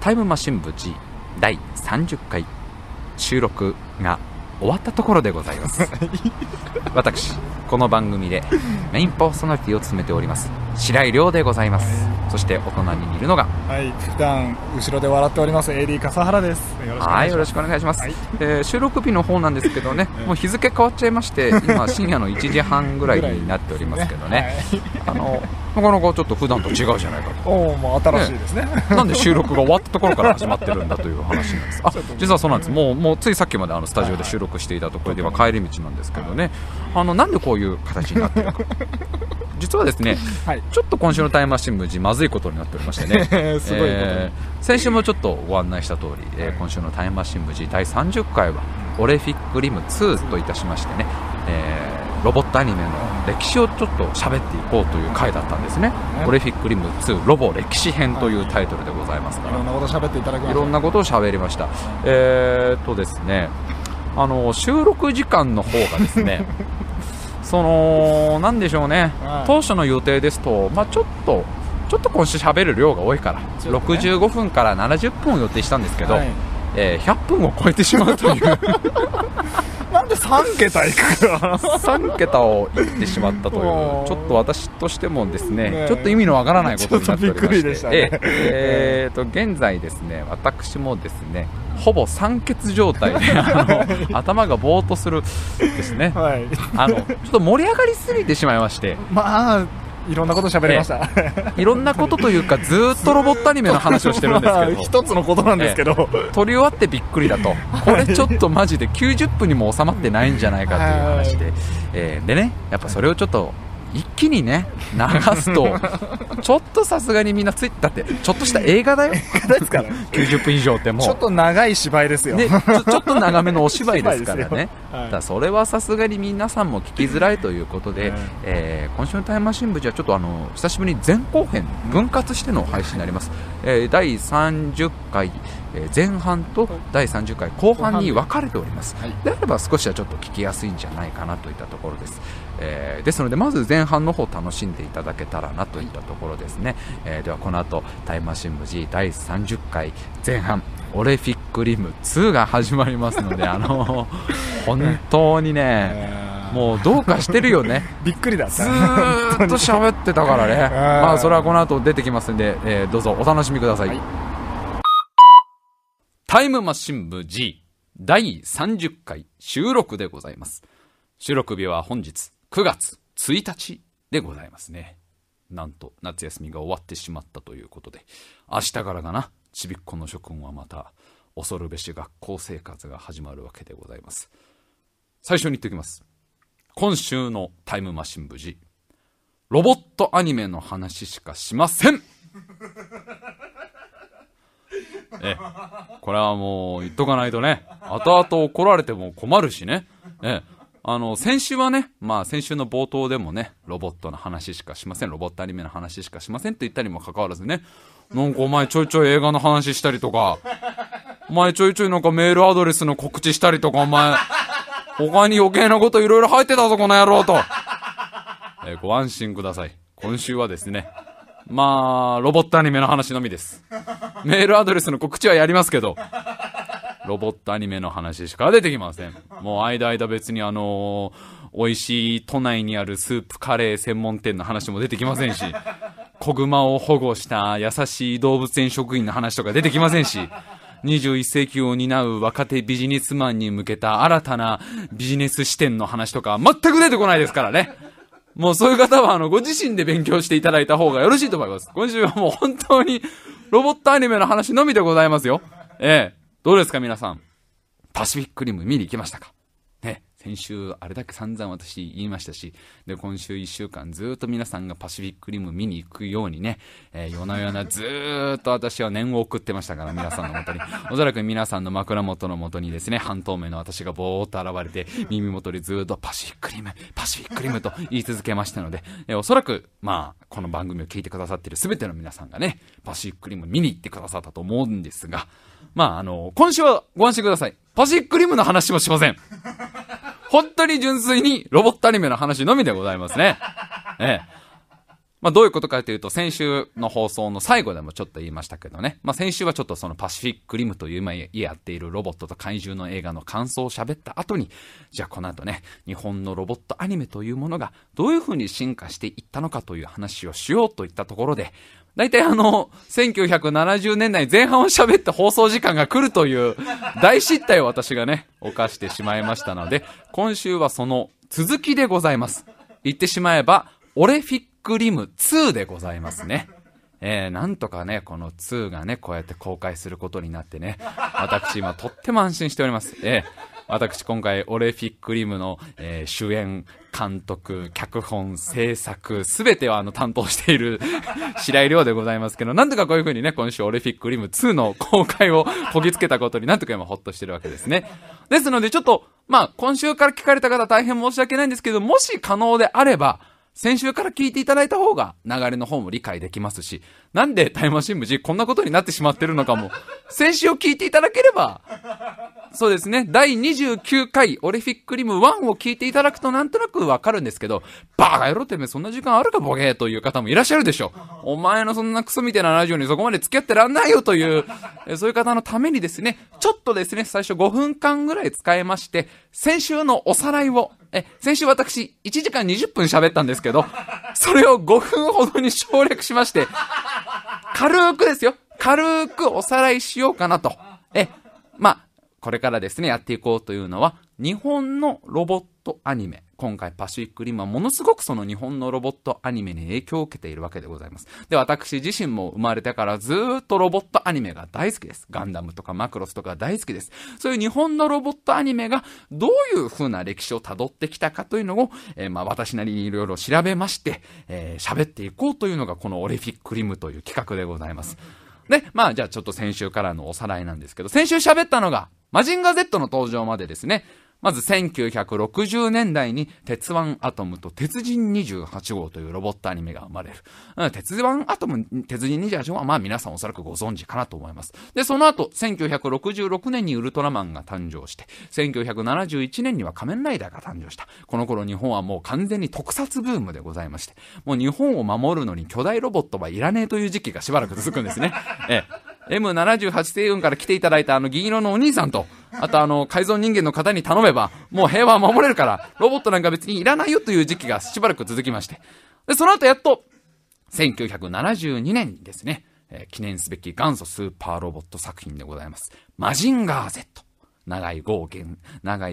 タイムマシン部 G 第30回収録が終わったところでございます。私この番組で メインパーソナリティを務めております白井亮でございますそしてお隣にいるのがはい、普段後ろで笑っております AD 笠原です。はい、よろし。くお願いします。はいえー収録日の方なんですけどね、ええもう日付変わっちゃいまして、今深夜の1時半ぐらいになっておりますけどね、あのなかなかちょっと普段と違うじゃないかと。はい、おお、もう新しいですね。なんで収録が終わったところから始まってるんだという話なんです。あ実はそうなんです。もう、もうついさっきまであのスタジオで収録していたところでは帰り道なんですけどね、あの、なんでこういう形になってるか。実はですね、はい。ちょっと今週のタイムマシン無事まずいことになっておりましてね、すごいことに。えー先週もちょっとご案内した通り、えー今週のタイムマシン無事第30回はオレフィックリム2といたしましてね、えーロボットアニメの歴史をちょっと喋っていこうという回だったんですね、オレフィックリム2ロボ歴史編というタイトルでございますから。い。ろんなこと喋っていただきまいしろんなことを喋りました。えーっとですね、あの収録時間の方がですね、そのなんでしょうね。はい、当初の予定ですと、まあちょっと。ちょっと今週喋る量が多いから、ね。65分から70分を予定したんですけど、はい。えー100分を超えてしまうという。なんで3桁いくか。3桁を言ってしまったというちょっと私としてもですねねえ。ちょっと意味のわからないことになっておりまして。えええーと現在ですね私もですねほぼ酸欠状態。で あの頭がぼーっとするですね。はい。あのちょっと盛り上がりすぎてしまいまして。まあ、いろんなこと喋りました。いろんなことというかずーっとロボットアニメの話をしてるんですけど。一つのことなんですけど。撮り終わってびっくりだと、これちょっとマジで90分にも収まってないんじゃないかという話で、えーでね、やっぱそれをちょっと一気にね、流すと、ちょっとさすがにみんなついだって、ちょっとした映画だよ、ですから。90分以上ってもう。ちょっと長い芝居ですよ。ね、ちょちょっと長めのお芝居ですからね。はい。ただそれはさすがに皆さんも聞きづらいということで、はいえー今週のタイムマシン部じゃちょっとあの久しぶりに前後編分割しての配信になります、えー第30回、えー前半と第30回後半に分かれております、はい。であれば少しはちょっと聞きやすいんじゃないかなといったところです、えーですのでまず前半の方楽しんでいただけたらなといったところですね、えーではこの後タイムマシン部 G 第30回前半オレフィックリム2が始まりますので あの本当にねえー。もうどうかしてるよね。びっくりだった。ずーっと喋ってたからね。ーまあそれはこの後出てきますんで、えーどうぞお楽しみください、はい。タイムマシン部 G 第30回収録でございます。収録日は本日9月1日でございますね。なんと夏休みが終わってしまったということで。明日からがな？ちびっこの諸君はまた恐るべし学校生活が始まるわけでございます。最初に言っておきます。今週のタイムマシン部 G ロボットアニメの話しかしません。え、これはもう言っとかないとね、後々怒られても困るしね。え、あの、先週はね、まあ先週の冒頭でもね、ロボットの話しかしません、ロボットアニメの話しかしませんって言ったにもかかわらずね、なんかお前ちょいちょい映画の話したりとか、お前ちょいちょいなんかメールアドレスの告知したりとか、お前、他に余計なこといろいろ入ってたぞ、この野郎と。えーご安心ください。今週はですね、まあ、ロボットアニメの話のみです。メールアドレスの告知はやりますけど、ロボットアニメの話しか出てきません。もう間々別にあのー美味しい都内にあるスープカレー専門店の話も出てきませんし、子熊を保護した優しい動物園職員の話とか出てきませんし、21世紀を担う若手ビジネスマンに向けた新たなビジネス視点の話とか全く出てこないですからね。もうそういう方は、あの、ご自身で勉強していただいた方がよろしいと思います。今週はもう本当に、ロボットアニメの話のみでございますよ。ええ。どうですか皆さん？パシフィックリム見に行きましたか？ね。先週、あれだけ散々私言いましたし、で、今週1週間ずっと皆さんがパシフィックリム見に行くようにね、えー夜な夜なずっと私は念を送ってましたから、皆さんのもとに。おそらく皆さんの枕元のもとにですね、半透明の私がぼーっと現れて、耳元でずっとパシフィックリム、パシフィックリムと言い続けましたので、えーおそらく、まあ、この番組を聞いてくださっている全ての皆さんがね、パシフィックリム見に行ってくださったと思うんですが、まあ、あの、今週はご安心ください。パシフィックリムの話もしません。本当に純粋にロボットアニメの話のみでございますね。ええ。まあ、どういうことかというと、先週の放送の最後でもちょっと言いましたけどね。まあ、先週はちょっとそのパシフィックリムという今やっているロボットと怪獣の映画の感想を喋った後に、じゃあこの後ね、日本のロボットアニメというものがどういう風に進化していったのかという話をしようといったところで、大体あの、1970年代前半を喋って放送時間が来るという大失態を私がね、犯してしまいましたので、今週はその続きでございます。言ってしまえば、オレフィックリム2でございますね。えー、なんとかね、この2がね、こうやって公開することになってね、私今とっても安心しております。えー、私今回オレフィックリムの、えー、主演、監督、脚本、制作、すべてをあの担当している 白井亮でございますけど、なんとかこういう風にね、今週オレフィックリム2の公開をこぎつけたことになんとか今ほっとしてるわけですね。ですのでちょっと、まあ今週から聞かれた方大変申し訳ないんですけど、もし可能であれば、先週から聞いていただいた方が流れの方も理解できますし、なんでタイムマシン無事こんなことになってしまってるのかも、先週を聞いていただければ、そうですね、第29回オリフィックリム1を聞いていただくとなんとなくわかるんですけど、バカ野郎てめえそんな時間あるかボケーという方もいらっしゃるでしょう。お前のそんなクソみたいなラジオにそこまで付き合ってらんないよという、そういう方のためにですね、ちょっとですね、最初5分間ぐらい使えまして、先週のおさらいをえ、先週私、1時間20分喋ったんですけど、それを5分ほどに省略しまして、軽くですよ。軽くおさらいしようかなと。え、まあ、これからですね、やっていこうというのは、日本のロボットアニメ。今回パシフィックリムはものすごくその日本のロボットアニメに影響を受けているわけでございます。で、私自身も生まれてからずっとロボットアニメが大好きです。ガンダムとかマクロスとか大好きです。そういう日本のロボットアニメがどういう風な歴史を辿ってきたかというのを、えー、まあ私なりにいろいろ調べまして、えー、喋っていこうというのがこのオレフィックリムという企画でございます。で、まあじゃあちょっと先週からのおさらいなんですけど、先週喋ったのが、マジンガー Z の登場までですね、まず1960年代に鉄腕アトムと鉄人28号というロボットアニメが生まれる。鉄腕アトム、鉄人28号はまあ皆さんおそらくご存知かなと思います。で、その後、1966年にウルトラマンが誕生して、1971年には仮面ライダーが誕生した。この頃日本はもう完全に特撮ブームでございまして、もう日本を守るのに巨大ロボットはいらねえという時期がしばらく続くんですね。ええ。M78 星雲から来ていただいたあの銀色のお兄さんと、あとあの改造人間の方に頼めば、もう平和は守れるから、ロボットなんか別にいらないよという時期がしばらく続きまして。で、その後やっと、1972年にですね、えー、記念すべき元祖スーパーロボット作品でございます。マジンガー Z。長井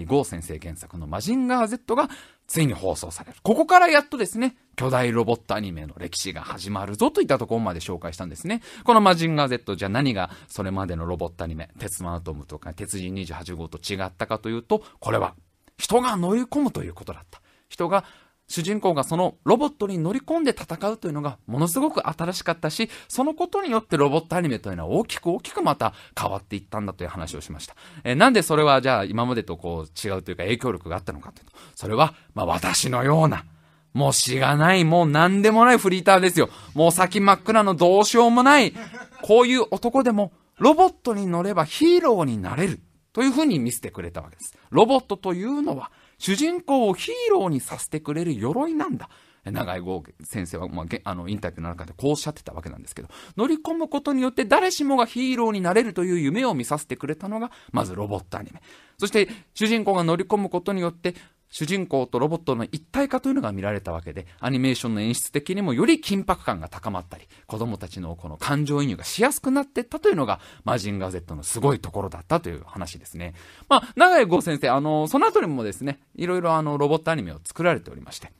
豪、先生原作のマジンガー Z がついに放送される。ここからやっとですね、巨大ロボットアニメの歴史が始まるぞといったところまで紹介したんですね。このマジンガー Z じゃ何がそれまでのロボットアニメ、鉄腕アトムとか鉄人28号と違ったかというと、これは人が乗り込むということだった。人が主人公がそのロボットに乗り込んで戦うというのがものすごく新しかったし、そのことによってロボットアニメというのは大きく大きくまた変わっていったんだという話をしました。えー、なんでそれはじゃあ今までとこう違うというか影響力があったのかというと、それはまあ私のような、もうしがない、もう何でもないフリーターですよ。もう先真っ暗のどうしようもない、こういう男でもロボットに乗ればヒーローになれるというふうに見せてくれたわけです。ロボットというのは主人公をヒーローにさせてくれる鎧なんだ。長井豪先生は、まあ、あの、インタビューの中でこうおっしゃってたわけなんですけど、乗り込むことによって誰しもがヒーローになれるという夢を見させてくれたのが、まずロボットアニメ。そして、主人公が乗り込むことによって、主人公とロボットの一体化というのが見られたわけで、アニメーションの演出的にもより緊迫感が高まったり、子供たちのこの感情移入がしやすくなっていったというのが、マジンガー Z のすごいところだったという話ですね。まあ、長井剛先生、あの、その後にもですね、いろいろあの、ロボットアニメを作られておりまして、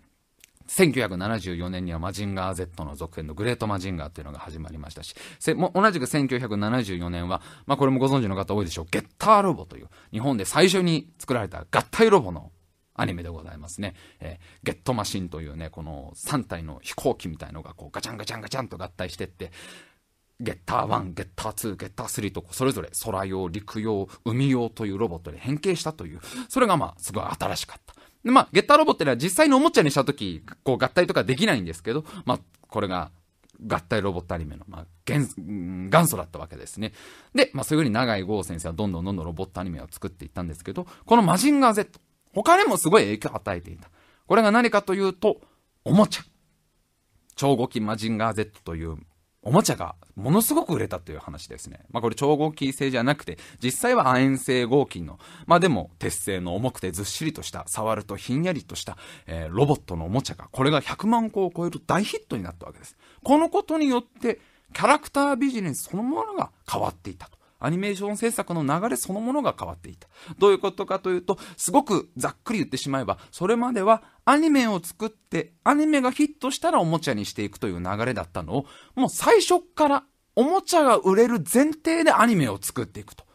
1974年にはマジンガー Z の続編のグレートマジンガーっていうのが始まりましたし、も同じく1974年は、まあこれもご存知の方多いでしょう、ゲッターロボという、日本で最初に作られた合体ロボのアニメでございますね。えー、ゲットマシンというね、この3体の飛行機みたいのがこうガチャンガチャンガチャンと合体してって、ゲッター1、ゲッター2、ゲッター3とそれぞれ空用、陸用、海用というロボットで変形したという、それがまあすごい新しかった。で、まあ、ゲッターロボってのは実際のおもちゃにしたとき、こう合体とかできないんですけど、まあ、これが合体ロボットアニメの、まあ、元元祖だったわけですね。で、まあ、そういうふうに長井剛先生はどんどんどんどんロボットアニメを作っていったんですけど、このマジンガー Z、他にもすごい影響を与えていた。これが何かというと、おもちゃ。超合金マジンガー Z というおもちゃがものすごく売れたという話ですね。まあこれ超合金製じゃなくて、実際は亜鉛製合金の、まあでも鉄製の重くてずっしりとした、触るとひんやりとした、えー、ロボットのおもちゃが、これが100万個を超える大ヒットになったわけです。このことによって、キャラクタービジネスそのものが変わっていたと。アニメーション制作の流れそのものが変わっていた。どういうことかというと、すごくざっくり言ってしまえば、それまではアニメを作って、アニメがヒットしたらおもちゃにしていくという流れだったのを、もう最初からおもちゃが売れる前提でアニメを作っていくと。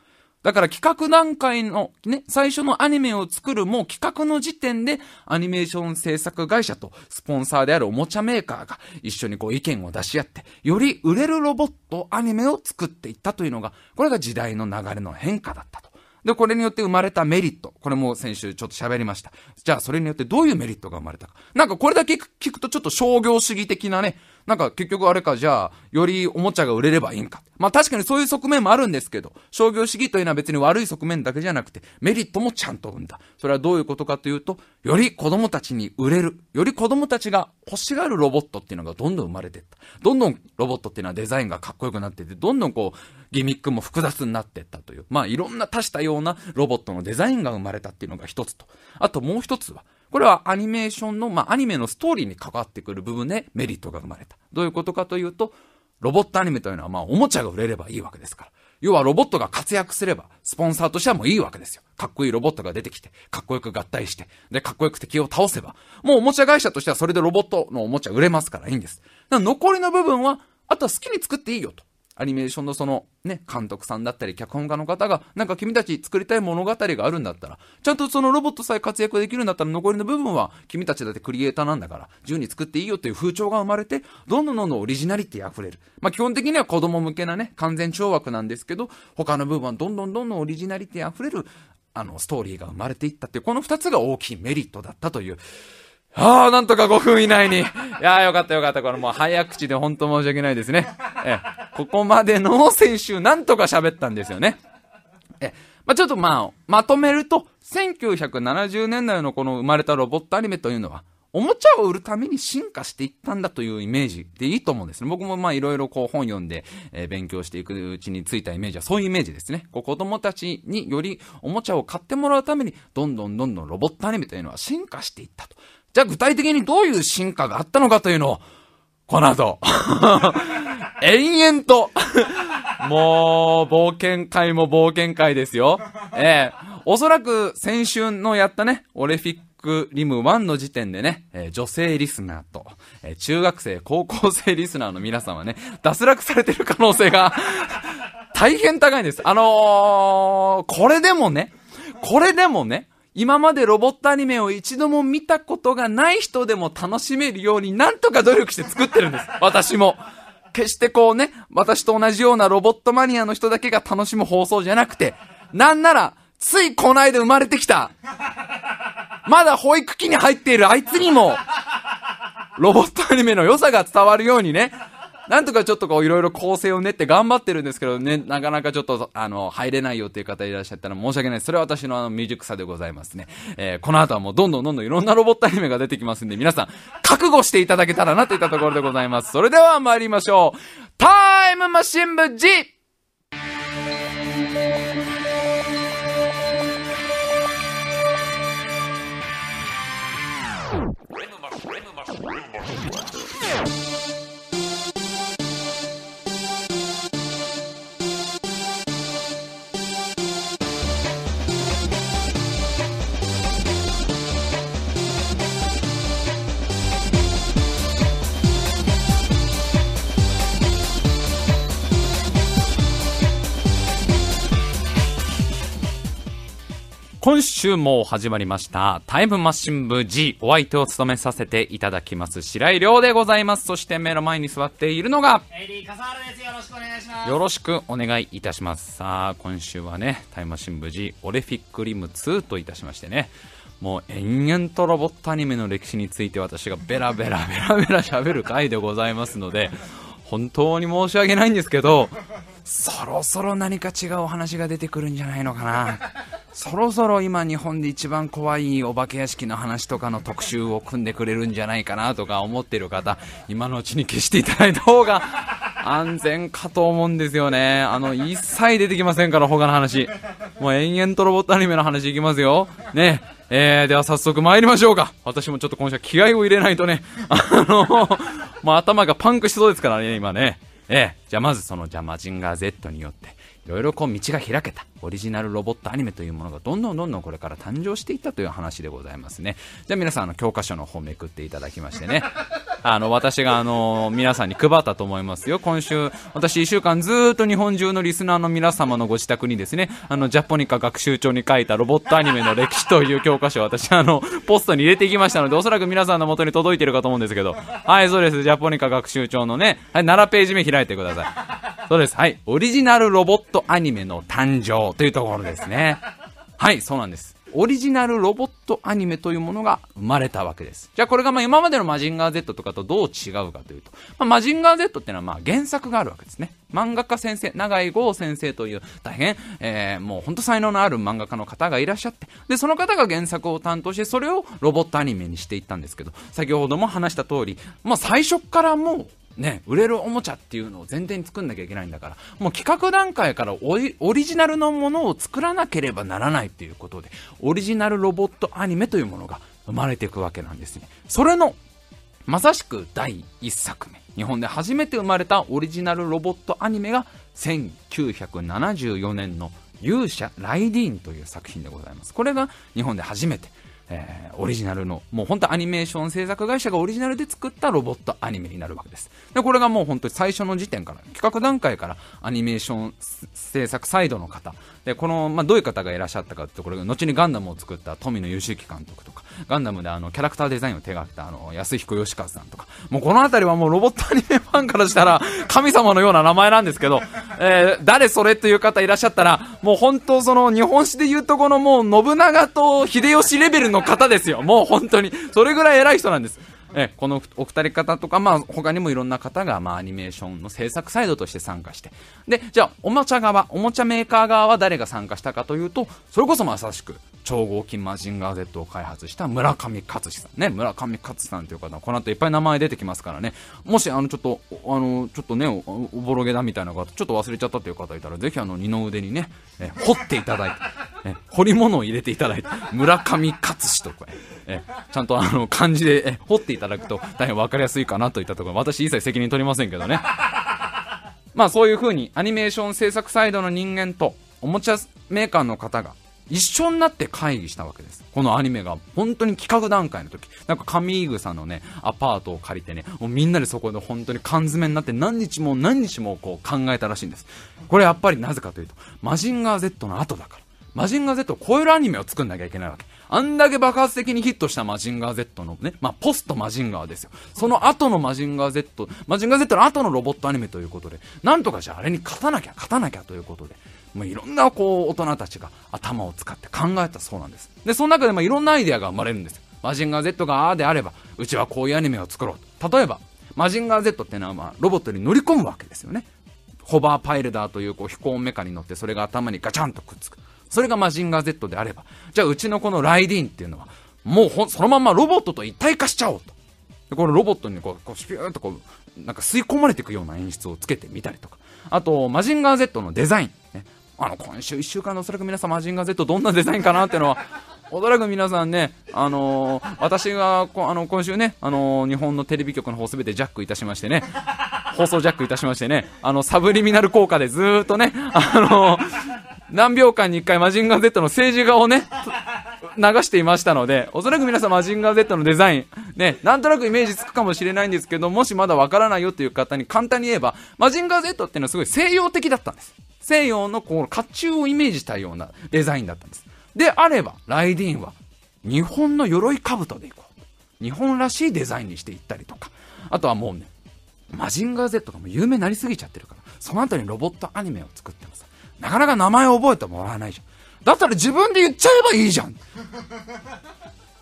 だから企画段階のね、最初のアニメを作るもう企画の時点でアニメーション制作会社とスポンサーであるおもちゃメーカーが一緒にこう意見を出し合って、より売れるロボットアニメを作っていったというのが、これが時代の流れの変化だったと。で、これによって生まれたメリット。これも先週ちょっと喋りました。じゃあそれによってどういうメリットが生まれたか。なんかこれだけ聞くとちょっと商業主義的なね、なんか結局あれか、じゃあ、よりおもちゃが売れればいいんか。まあ確かにそういう側面もあるんですけど、商業主義というのは別に悪い側面だけじゃなくて、メリットもちゃんと生んだ。それはどういうことかというと、より子供たちに売れる、より子供たちが欲しがるロボットっていうのがどんどん生まれていった。どんどんロボットっていうのはデザインがかっこよくなってて、どんどんこう、ギミックも複雑になっていったという、まあいろんな多したようなロボットのデザインが生まれたっていうのが一つと。あともう一つは、これはアニメーションの、まあ、アニメのストーリーに関わってくる部分でメリットが生まれた。どういうことかというと、ロボットアニメというのは、まあ、おもちゃが売れればいいわけですから。要はロボットが活躍すれば、スポンサーとしてはもういいわけですよ。かっこいいロボットが出てきて、かっこよく合体して、で、かっこよく敵を倒せば、もうおもちゃ会社としてはそれでロボットのおもちゃ売れますからいいんです。残りの部分は、あとは好きに作っていいよと。アニメーションのそのね、監督さんだったり脚本家の方が、なんか君たち作りたい物語があるんだったら、ちゃんとそのロボットさえ活躍できるんだったら残りの部分は君たちだってクリエイターなんだから、自由に作っていいよっていう風潮が生まれて、どんどんどんどんオリジナリティ溢れる。まあ基本的には子供向けなね、完全懲悪なんですけど、他の部分はどんどんどんどんオリジナリティ溢れる、あの、ストーリーが生まれていったっていう、この二つが大きいメリットだったという、ああ、なんとか5分以内に。いやーよかったよかった。これもう早口で本当申し訳ないですね。え、ここまでの先週なんとか喋ったんですよね。え、まあ、ちょっとまあ、まとめると、1970年代のこの生まれたロボットアニメというのは、おもちゃを売るために進化していったんだというイメージでいいと思うんですね。僕もまあいろいろこう本読んで、えー、勉強していくうちについたイメージはそういうイメージですね。こう子供たちによりおもちゃを買ってもらうために、どんどんどんどんロボットアニメというのは進化していったと。じゃあ具体的にどういう進化があったのかというのを、この後、延々と もう、冒険会も冒険会ですよ。ええー、おそらく先週のやったね、オレフィックリム1の時点でね、えー、女性リスナーと、えー、中学生、高校生リスナーの皆さんはね、脱落されてる可能性が 大変高いんです。あのー、これでもね、これでもね、今までロボットアニメを一度も見たことがない人でも楽しめるようになんとか努力して作ってるんです。私も。決してこうね、私と同じようなロボットマニアの人だけが楽しむ放送じゃなくて、なんなら、ついこないで生まれてきた、まだ保育器に入っているあいつにも、ロボットアニメの良さが伝わるようにね、なんとかちょっとこういろいろ構成を練って頑張ってるんですけどね、なかなかちょっと、あの、入れないよっていう方いらっしゃったら申し訳ない。それは私のあの未熟さでございますね。えー、この後はもうどんどんどんどんいろんなロボットアニメが出てきますんで、皆さん、覚悟していただけたらなといったところでございます。それでは参りましょう。タイムマシン部 G! 今週も始まりましたタイムマシン部 G お相手を務めさせていただきます白井亮でございます。そして目の前に座っているのがエリー笠原です。よろしくお願いします。よろしくお願いいたします。さあ今週はねタイムマシン部 G オレフィックリム2といたしましてねもう延々とロボットアニメの歴史について私がベラベラベラベラ喋る回でございますので本当に申し訳ないんですけどそろそろ何か違うお話が出てくるんじゃないのかなそろそろ今日本で一番怖いお化け屋敷の話とかの特集を組んでくれるんじゃないかなとか思ってる方、今のうちに消していただいた方が安全かと思うんですよね。あの、一切出てきませんから、他の話。もう延々とロボットアニメの話いきますよ。ね。えー、では早速参りましょうか。私もちょっと今週は気合を入れないとね、あの、もう頭がパンクしそうですからね、今ね。えー、じゃあまずその、じゃあマジンガー Z によって、いろいろこう道が開けたオリジナルロボットアニメというものがどんどんどんどんこれから誕生していったという話でございますね。じゃあ皆さんあの教科書の方めくっていただきましてね。あの、私があの、皆さんに配ったと思いますよ。今週、私一週間ずっと日本中のリスナーの皆様のご自宅にですね、あの、ジャポニカ学習帳に書いたロボットアニメの歴史という教科書を私あの、ポストに入れていきましたので、おそらく皆さんの元に届いてるかと思うんですけど、はい、そうです。ジャポニカ学習帳のね、はい、7ページ目開いてください。そうです。はい。オリジナルロボットアニメの誕生というところですね。はい、そうなんです。オリジナルロボットアニメというものが生まれたわけです。じゃあこれがまあ今までのマジンガー Z とかとどう違うかというと、まあ、マジンガー Z っていうのはまあ原作があるわけですね。漫画家先生、長井剛先生という大変、えー、もう本当才能のある漫画家の方がいらっしゃって、で、その方が原作を担当して、それをロボットアニメにしていったんですけど、先ほども話した通り、まあ最初からもうね、売れるおもちゃっていうのを前提に作んなきゃいけないんだから、もう企画段階からオリジナルのものを作らなければならないっていうことで、オリジナルロボットアニメというものが生まれていくわけなんですね。それの、まさしく第1作目。日本で初めて生まれたオリジナルロボットアニメが1974年の勇者ライディーンという作品でございます。これが日本で初めてえー、オリジナルの、もう本当アニメーション制作会社がオリジナルで作ったロボットアニメになるわけです。で、これがもう本当に最初の時点から、企画段階からアニメーション制作サイドの方、で、この、まあ、どういう方がいらっしゃったかってところが、後にガンダムを作った富野義行監督とか、ガンダムであの、キャラクターデザインを手がけたあの、安彦義和さんとか、もうこの辺りはもうロボットアニメファンからしたら、神様のような名前なんですけど、えー、誰それという方いらっしゃったら、もう本当その日本史で言うとこのもう信長と秀吉レベルの方ですよ。もう本当に。それぐらい偉い人なんです。えこのお二人方とか、まあ、他にもいろんな方が、まあ、アニメーションの制作サイドとして参加して。で、じゃあ、おもちゃ側、おもちゃメーカー側は誰が参加したかというと、それこそまさしく、超合金マジンガー Z を開発した村上勝志さんね。村上勝さんという方、この後いっぱい名前出てきますからね。もし、あの、ちょっと、あの、ちょっとねお、おぼろげだみたいな方、ちょっと忘れちゃったという方いたら、ぜひあの、二の腕にね、え掘っていただいて、え掘り物を入れていただいて、村上勝志とか、えちゃんとあの、漢字で、え掘っていただくと大変わかりやすいかなといったところ、私一切責任取りませんけどね。まあそういう風にアニメーション制作サイドの人間とおもちゃメーカーの方が一緒になって会議したわけです。このアニメが本当に企画段階の時、なんか上井草のね、アパートを借りてね、もうみんなでそこで本当に缶詰になって何日も何日もこう考えたらしいんです。これやっぱりなぜかというと、マジンガー Z の後だから。マジンガー Z を超えるアニメを作んなきゃいけないわけ。あんだけ爆発的にヒットしたマジンガー Z のね、まあ、ポストマジンガーですよ。その後のマジンガー Z、マジンガー Z の後のロボットアニメということで、なんとかじゃああれに勝たなきゃ、勝たなきゃということで、もういろんなこう大人たちが頭を使って考えたそうなんです。で、その中でもいろんなアイデアが生まれるんですよ。マジンガー Z がああであれば、うちはこういうアニメを作ろう。例えば、マジンガー Z っていうのはまあロボットに乗り込むわけですよね。ホバーパイルダーというこう飛行メカに乗ってそれが頭にガチャンとくっつく。それがマジンガー Z であれば、じゃあうちのこのライディーンっていうのは、もうほそのままロボットと一体化しちゃおうと。でこのロボットにこう、こうシュピューっとこう、なんか吸い込まれていくような演出をつけてみたりとか。あと、マジンガー Z のデザイン。ね、あの、今週1週間のおそらく皆さんマジンガー Z どんなデザインかなっていうのは、おそらく皆さんね、あのー、私があの今週ね、あのー、日本のテレビ局の方すべてジャックいたしましてね、放送ジャックいたしましてね、あの、サブリミナル効果でずっとね、あのー、何秒間に1回マジンガー Z の政治画をね、していましたので、おそらく皆さんマジンガー Z のデザイン、ね、なんとなくイメージつくかもしれないんですけど、もしまだわからないよという方に簡単に言えば、マジンガー Z っていうのはすごい西洋的だったんです。西洋のこう、甲冑をイメージしたようなデザインだったんです。であれば、ライディーンは、日本の鎧兜でいこう。日本らしいデザインにしていったりとか。あとはもうね、マジンガー Z がもう有名になりすぎちゃってるから、その後にロボットアニメを作ってもさ、なかなか名前を覚えてもらわないじゃん。だったら自分で言っちゃえばいいじゃん。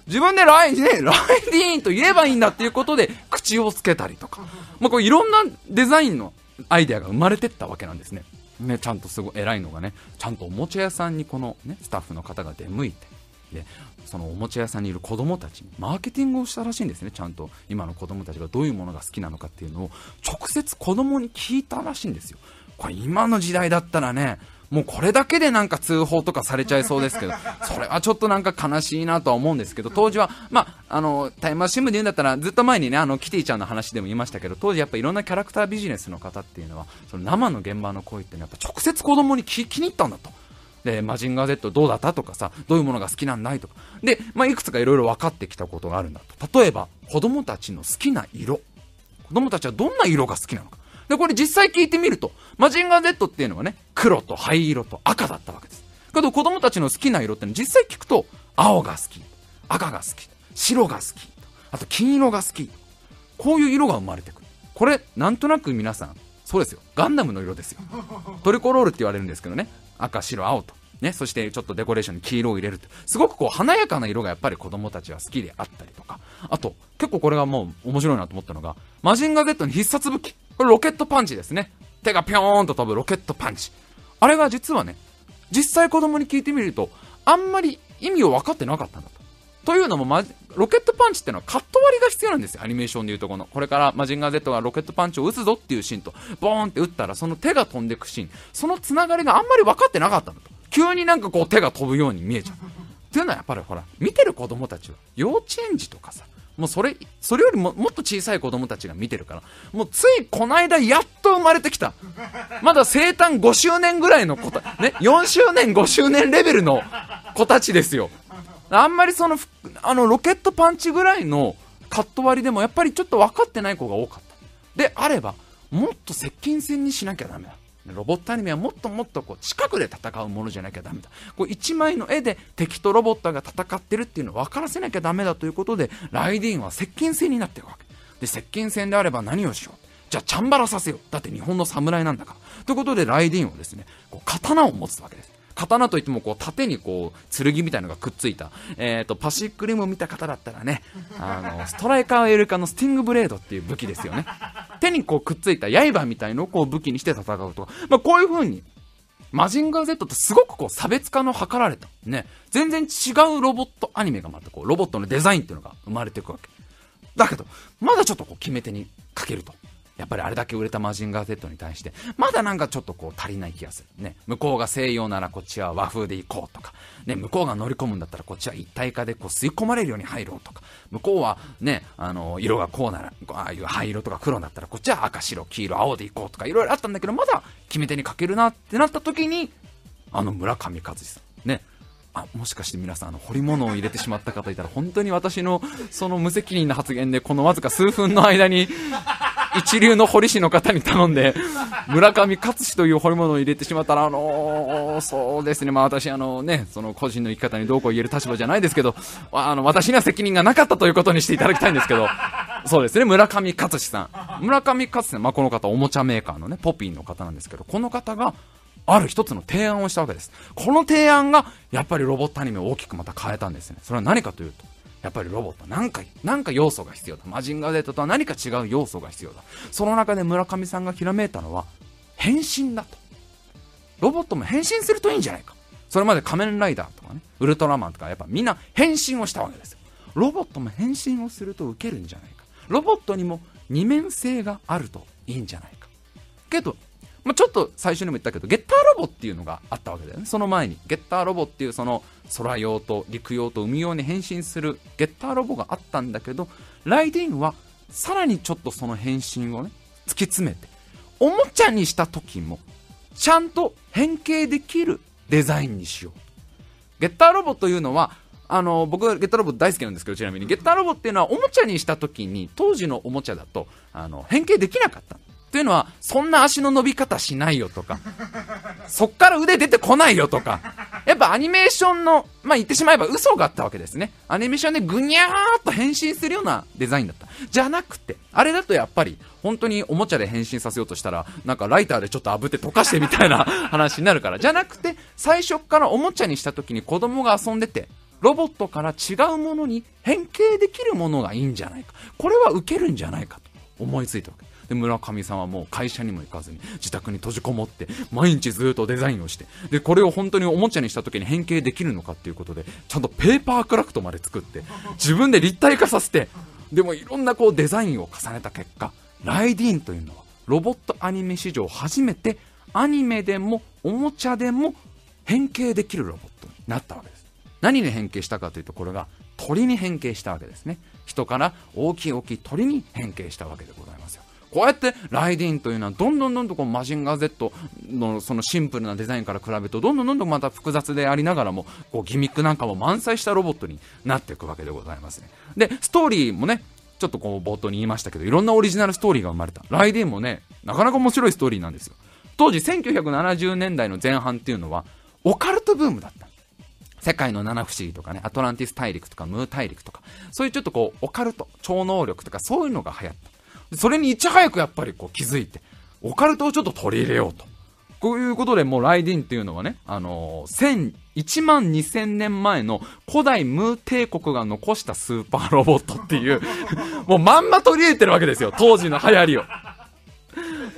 自分でライ,、ね、ライディーンと言えばいいんだっていうことで口をつけたりとか。まあ、こういろんなデザインのアイデアが生まれてったわけなんですね。ね、ちゃんとすごい偉いのがね、ちゃんとおもちゃ屋さんにこのね、スタッフの方が出向いて、で、そのおもちゃ屋さんにいる子供たちにマーケティングをしたらしいんですね、ちゃんと今の子供たちがどういうものが好きなのかっていうのを直接子供に聞いたらしいんですよ。これ今の時代だったらね、もうこれだけでなんか通報とかされちゃいそうですけど、それはちょっとなんか悲しいなとは思うんですけど、当時は、まあ、あの、タイムマシン部で言うんだったら、ずっと前にね、あの、キティちゃんの話でも言いましたけど、当時やっぱいろんなキャラクタービジネスの方っていうのは、その生の現場の声っていうのはやっぱ直接子供に気気に入ったんだと。で、マジンガー Z どうだったとかさ、どういうものが好きなんだいとか。で、まあ、いくつかいろいろ分かってきたことがあるんだと。例えば、子供たちの好きな色。子供たちはどんな色が好きなのか。で、これ実際聞いてみると、マジンガー Z っていうのはね、黒と灰色と赤だったわけです。けど子供たちの好きな色っての実際聞くと、青が好き、赤が好き、白が好き、あと金色が好き。こういう色が生まれてくる。これ、なんとなく皆さん、そうですよ。ガンダムの色ですよ。トリコロールって言われるんですけどね。赤、白、青と。ね、そしてちょっとデコレーションに黄色を入れると。すごくこう華やかな色がやっぱり子供たちは好きであったりとか。あと、結構これがもう面白いなと思ったのが、マジンガー Z の必殺武器。これロケットパンチですね。手がぴょーんと飛ぶロケットパンチ。あれが実はね、実際子供に聞いてみると、あんまり意味を分かってなかったんだと。というのも、ま、ロケットパンチってのはカット割りが必要なんですよ。アニメーションでいうとこの。これからマジンガー Z がロケットパンチを撃つぞっていうシーンと、ボーンって撃ったらその手が飛んでくシーン。そのつながりがあんまり分かってなかったんだと。急になんかこう手が飛ぶように見えちゃう。っていうのはやっぱりほら、見てる子供たちは幼稚園児とかさ、もうそれ、それよりももっと小さい子供たちが見てるから、もうついこの間やっと生まれてきた。まだ生誕5周年ぐらいの子た、ね、4周年5周年レベルの子たちですよ。あんまりその、あの、ロケットパンチぐらいのカット割りでもやっぱりちょっと分かってない子が多かった。であれば、もっと接近戦にしなきゃダメだ。ロボットアニメはもっともっとこう近くで戦うものじゃなきゃダメだ。こう1枚の絵で敵とロボットが戦ってるっていうのを分からせなきゃダメだということで、ライディーンは接近戦になってるわけ。で、接近戦であれば何をしよう。じゃあ、チャンバラさせよう。だって日本の侍なんだから。ということで、ライディーンはですね、こう刀を持つわけです。刀といってもこう縦にこう剣みたいなのがくっついた、えー、とパシックリムを見た方だったらね あのストライカーエルカのスティングブレードっていう武器ですよね。手にこうくっついた刃みたいのをこう武器にして戦うと。か、まあ、こういう風にマジンガー Z ってすごくこう差別化の図られた。ね。全然違うロボットアニメがまたこうロボットのデザインっていうのが生まれていくわけ。だけどまだちょっとこう決め手にかけるとやっぱりあれだけ売れたマジンガー Z に対して、まだなんかちょっとこう足りない気がする。ね。向こうが西洋ならこっちは和風で行こうとか、ね、向こうが乗り込むんだったらこっちは一体化でこう吸い込まれるように入ろうとか、向こうはね、あの、色がこうなら、ああいう灰色とか黒だったらこっちは赤、白、黄色、青で行こうとか、いろいろあったんだけど、まだ決め手にかけるなってなった時に、あの村上和志さん、ね。あもしかして皆さんあの彫り物を入れてしまった方いたら本当に私のその無責任な発言でこのわずか数分の間に一流の彫り師の方に頼んで、村上勝志という彫り物を入れてしまったら、あのー、そうですね、まあ私、あのね、その個人の生き方にどうこう言える立場じゃないですけど、あの、私には責任がなかったということにしていただきたいんですけど、そうですね、村上勝志さん。村上勝志さん、まあこの方、おもちゃメーカーのね、ポピーの方なんですけど、この方が、ある一つの提案をしたわけです。この提案が、やっぱりロボットアニメを大きくまた変えたんですね。それは何かというと、やっぱりロボットなんか、なんか要素が必要だ。マジンガー Z とは何か違う要素が必要だ。その中で村上さんがひらめいたのは、変身だと。ロボットも変身するといいんじゃないか。それまで仮面ライダーとかね、ウルトラマンとかやっぱみんな変身をしたわけですよ。ロボットも変身をすると受けるんじゃないか。ロボットにも二面性があるといいんじゃないか。けど、まあ、ちょっと最初にも言ったけど、ゲッターロボっていうのがあったわけだよね。その前に、ゲッターロボっていうその空用と陸用と海用に変身するゲッターロボがあったんだけど、ライディーンはさらにちょっとその変身をね、突き詰めて、おもちゃにした時も、ちゃんと変形できるデザインにしよう。ゲッターロボというのは、あの、僕はゲッターロボ大好きなんですけど、ちなみに、ゲッターロボっていうのはおもちゃにした時に、当時のおもちゃだと、あの、変形できなかった。というのは、そんな足の伸び方しないよとか、そっから腕出てこないよとか、やっぱアニメーションの、まあ、言ってしまえば嘘があったわけですね。アニメーションでぐにゃーっと変身するようなデザインだった。じゃなくて、あれだとやっぱり、本当におもちゃで変身させようとしたら、なんかライターでちょっと炙って溶かしてみたいな 話になるから、じゃなくて、最初からおもちゃにした時に子供が遊んでて、ロボットから違うものに変形できるものがいいんじゃないか。これは受けるんじゃないかと思いついたわけ。で、村上さんはもう会社にも行かずに、自宅に閉じこもって、毎日ずっとデザインをして、で、これを本当におもちゃにした時に変形できるのかっていうことで、ちゃんとペーパークラフトまで作って、自分で立体化させて、でもいろんなこうデザインを重ねた結果、ライディーンというのは、ロボットアニメ史上初めて、アニメでもおもちゃでも変形できるロボットになったわけです。何に変形したかというと、これが鳥に変形したわけですね。人から大きい大きい鳥に変形したわけでございます。こうやってライディーンというのはどんどんどんどんこうマジンガー Z のそのシンプルなデザインから比べるとどんどんどんどんまた複雑でありながらもこうギミックなんかも満載したロボットになっていくわけでございますね。で、ストーリーもね、ちょっとこう冒頭に言いましたけど、いろんなオリジナルストーリーが生まれた。ライディーンもね、なかなか面白いストーリーなんですよ。当時1970年代の前半っていうのは、オカルトブームだった。世界の七不思議とかね、アトランティス大陸とかムー大陸とか、そういうちょっとこう、オカルト、超能力とかそういうのが流行った。それにいち早くやっぱりこう気づいて、オカルトをちょっと取り入れようと。こういうことでもうライディンっていうのはね、あのー、1万2000年前の古代ムー帝国が残したスーパーロボットっていう もうまんま取り入れてるわけですよ、当時の流行りを。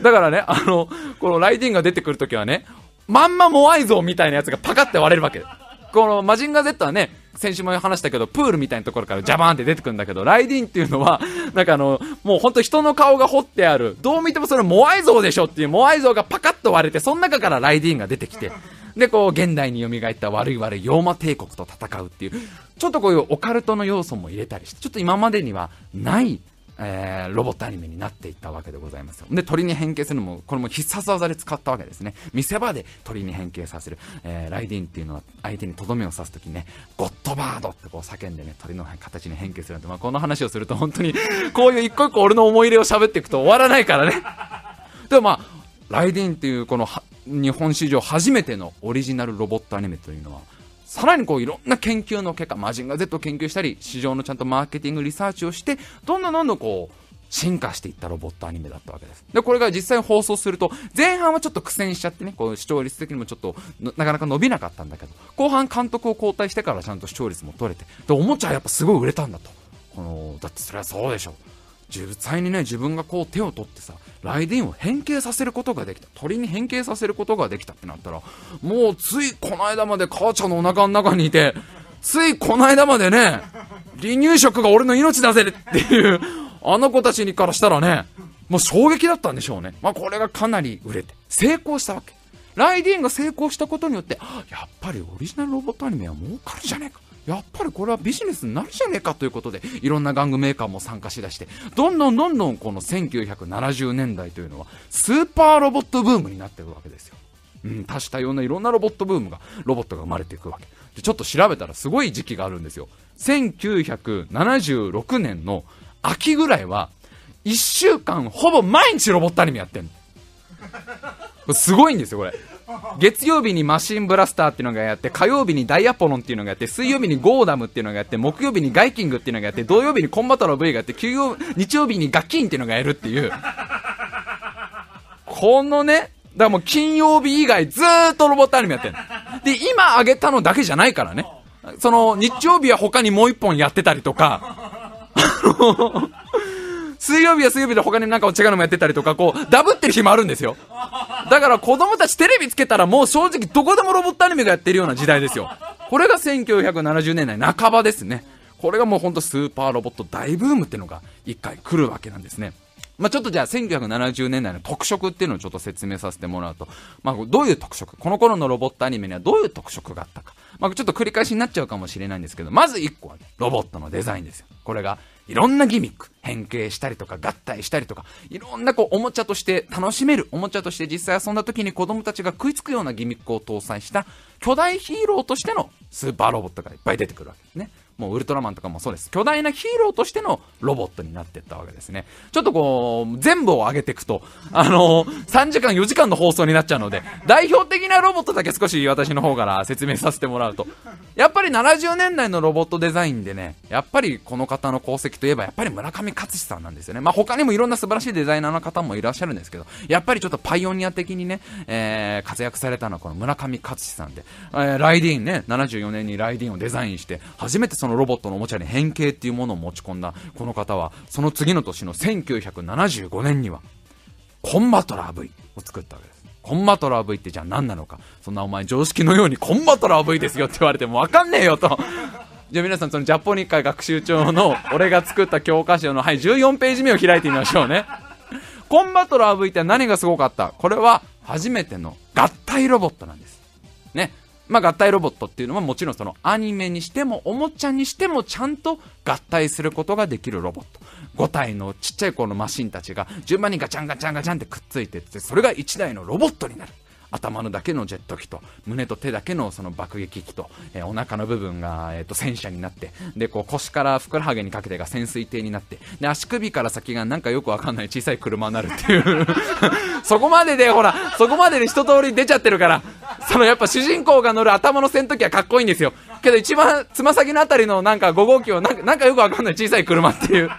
だからね、あの、このライディンが出てくるときはね、まんまモアイ像みたいなやつがパカって割れるわけ。このマジンガー Z はね、先週も話したけど、プールみたいなところからジャバーンって出てくるんだけど、ライディーンっていうのは、なんかあの、もうほんと人の顔が彫ってある、どう見てもそれモアイ像でしょっていうモアイ像がパカッと割れて、その中からライディーンが出てきて、で、こう、現代に蘇った悪い悪い妖魔帝国と戦うっていう、ちょっとこういうオカルトの要素も入れたりして、ちょっと今までにはないえー、ロボットアニメになっていったわけでございますで、鳥に変形するのも、これも必殺技で使ったわけですね。見せ場で鳥に変形させる。えー、ライディーンっていうのは相手にとどめを刺すときにね、ゴッドバードってこう叫んでね、鳥の形に変形するんで、まあ、この話をすると本当に、こういう一個一個俺の思い入れを喋っていくと終わらないからね。でもまあ、ライディーンっていうこの日本史上初めてのオリジナルロボットアニメというのは、さらにこういろんな研究の結果、マジンガー Z を研究したり、市場のちゃんとマーケティングリサーチをして、どんどんどんどんこう、進化していったロボットアニメだったわけです。で、これが実際放送すると、前半はちょっと苦戦しちゃってね、こう視聴率的にもちょっとなかなか伸びなかったんだけど、後半監督を交代してからちゃんと視聴率も取れて、で、おもちゃはやっぱすごい売れたんだと。この、だってそれはそうでしょう。実際にね、自分がこう手を取ってさ、ライディンを変形させることができた。鳥に変形させることができたってなったら、もうついこの間まで母ちゃんのお腹の中にいて、ついこの間までね、離乳食が俺の命だぜっていう、あの子たちにからしたらね、もう衝撃だったんでしょうね。まあこれがかなり売れて、成功したわけ。ライディーンが成功したことによって、やっぱりオリジナルロボットアニメは儲かるじゃねえか。やっぱりこれはビジネスになるじゃねえかということで、いろんな玩具メーカーも参加しだして、どんどんどんどんこの1970年代というのは、スーパーロボットブームになっていくわけですよ。うん、多種多様ないろんなロボットブームが、ロボットが生まれていくわけ。で、ちょっと調べたらすごい時期があるんですよ。1976年の秋ぐらいは、1週間ほぼ毎日ロボットアニメやってんの。すごいんですよ、これ。月曜日にマシンブラスターっていうのがやって、火曜日にダイアポロンっていうのがやって、水曜日にゴーダムっていうのがやって、木曜日にガイキングっていうのがやって、土曜日にコンバトラ V がやって、休曜、日曜日にガキンっていうのがやるっていう。このね、だからもう金曜日以外ずーっとロボットアニメやってるで、今あげたのだけじゃないからね。その、日曜日は他にもう一本やってたりとか、水曜日は水曜日で他になんか違うのもやってたりとか、こう、ダブってる日もあるんですよ。だから子供たちテレビつけたらもう正直どこでもロボットアニメがやってるような時代ですよ。これが1970年代半ばですね。これがもうほんとスーパーロボット大ブームってのが一回来るわけなんですね。まあ、ちょっとじゃあ1970年代の特色っていうのをちょっと説明させてもらうと、まあ、どういう特色？この頃のロボットアニメにはどういう特色があったか？まあ、ちょっと繰り返しになっちゃうかもしれないんですけど、まず1個は、ロボットのデザインですよ。これがいろんなギミック、変形したりとか合体したりとか、いろんなこうおもちゃとして楽しめる、おもちゃとして実際遊んだ時に子供たちが食いつくようなギミックを搭載した巨大ヒーローとしてのスーパーロボットがいっぱい出てくるわけですね。もうウルトラマンとかもそうです。巨大なヒーローとしてのロボットになってったわけですね。ちょっとこう、全部を上げていくと、あのー、3時間4時間の放送になっちゃうので、代表的なロボットだけ少し私の方から説明させてもらうと、やっぱり70年代のロボットデザインでね、やっぱりこの方の功績といえば、やっぱり村上勝志さんなんですよね。まあ他にもいろんな素晴らしいデザイナーの方もいらっしゃるんですけど、やっぱりちょっとパイオニア的にね、えー、活躍されたのはこの村上勝志さんで、えー、ライディーンね、74年にライディーンをデザインして、初めてそののロボットのおもちゃに変形っていうものを持ち込んだこの方は、その次の年の1975年には、コンバトラー V を作ったわけです。コンバトラー V ってじゃあ何なのか。そんなお前常識のようにコンバトラー V ですよって言われてもわかんねえよと。じゃあ皆さんそのジャポニカ学習帳の俺が作った教科書のはい14ページ目を開いてみましょうね。コンバトラー V って何がすごかった？これは初めての合体ロボットなんです。まあ、合体ロボットっていうのはもちろんそのアニメにしてもおもちゃにしてもちゃんと合体することができるロボット。5体のちっちゃい子のマシンたちが順番にガチャンガチャンガチャンってくっついてって、それが1台のロボットになる。頭のだけのジェット機と胸と手だけのその爆撃機と、えー、お腹の部分が、えーと、戦車になってでこう腰からふくらはぎにかけてが潜水艇になってで足首から先がなんかよくわかんない小さい車になるっていう。そこまででほらそこまでで一通り出ちゃってるからそのやっぱ主人公が乗る頭の戦闘機はかっこいいんですよ。けど一番つま先のあたりのなんか5号機はなんかよくわかんない小さい車っていう。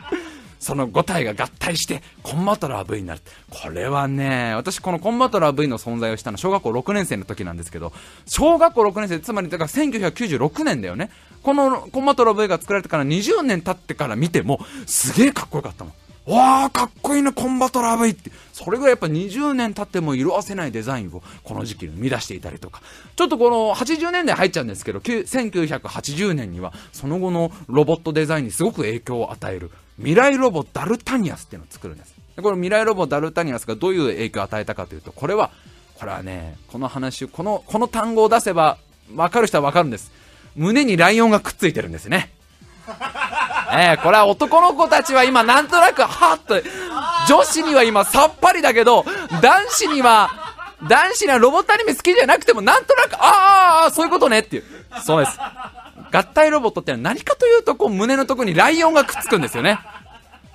その5体が合体してコンバトラー V になる。これはね、私このコンバトラー V の存在をしたのは小学校6年生の時なんですけど、小学校6年生、つまりだから1996年だよね。このコンバトラー V が作られてから20年経ってから見ても、すげえかっこよかったもん。わあ、かっこいいな、コンバトラー V って。それぐらいやっぱ20年経っても色あせないデザインをこの時期に生み出していたりとか。ちょっとこの80年代入っちゃうんですけど、1980年にはその後のロボットデザインにすごく影響を与える未来ロボダルタニアスっていうのを作るんです。でこの未来ロボダルタニアスがどういう影響を与えたかというと、これは、これはね、この話、この、この単語を出せば、わかる人はわかるんです。胸にライオンがくっついてるんですね。えー、これは男の子たちは今なんとなく、はっと、女子には今さっぱりだけど、男子には、男子にはロボットアニメ好きじゃなくてもなんとなく、ああ、そういうことねっていう。そうです。合体ロボットってのは何かというと、こう胸のところにライオンがくっつくんですよね。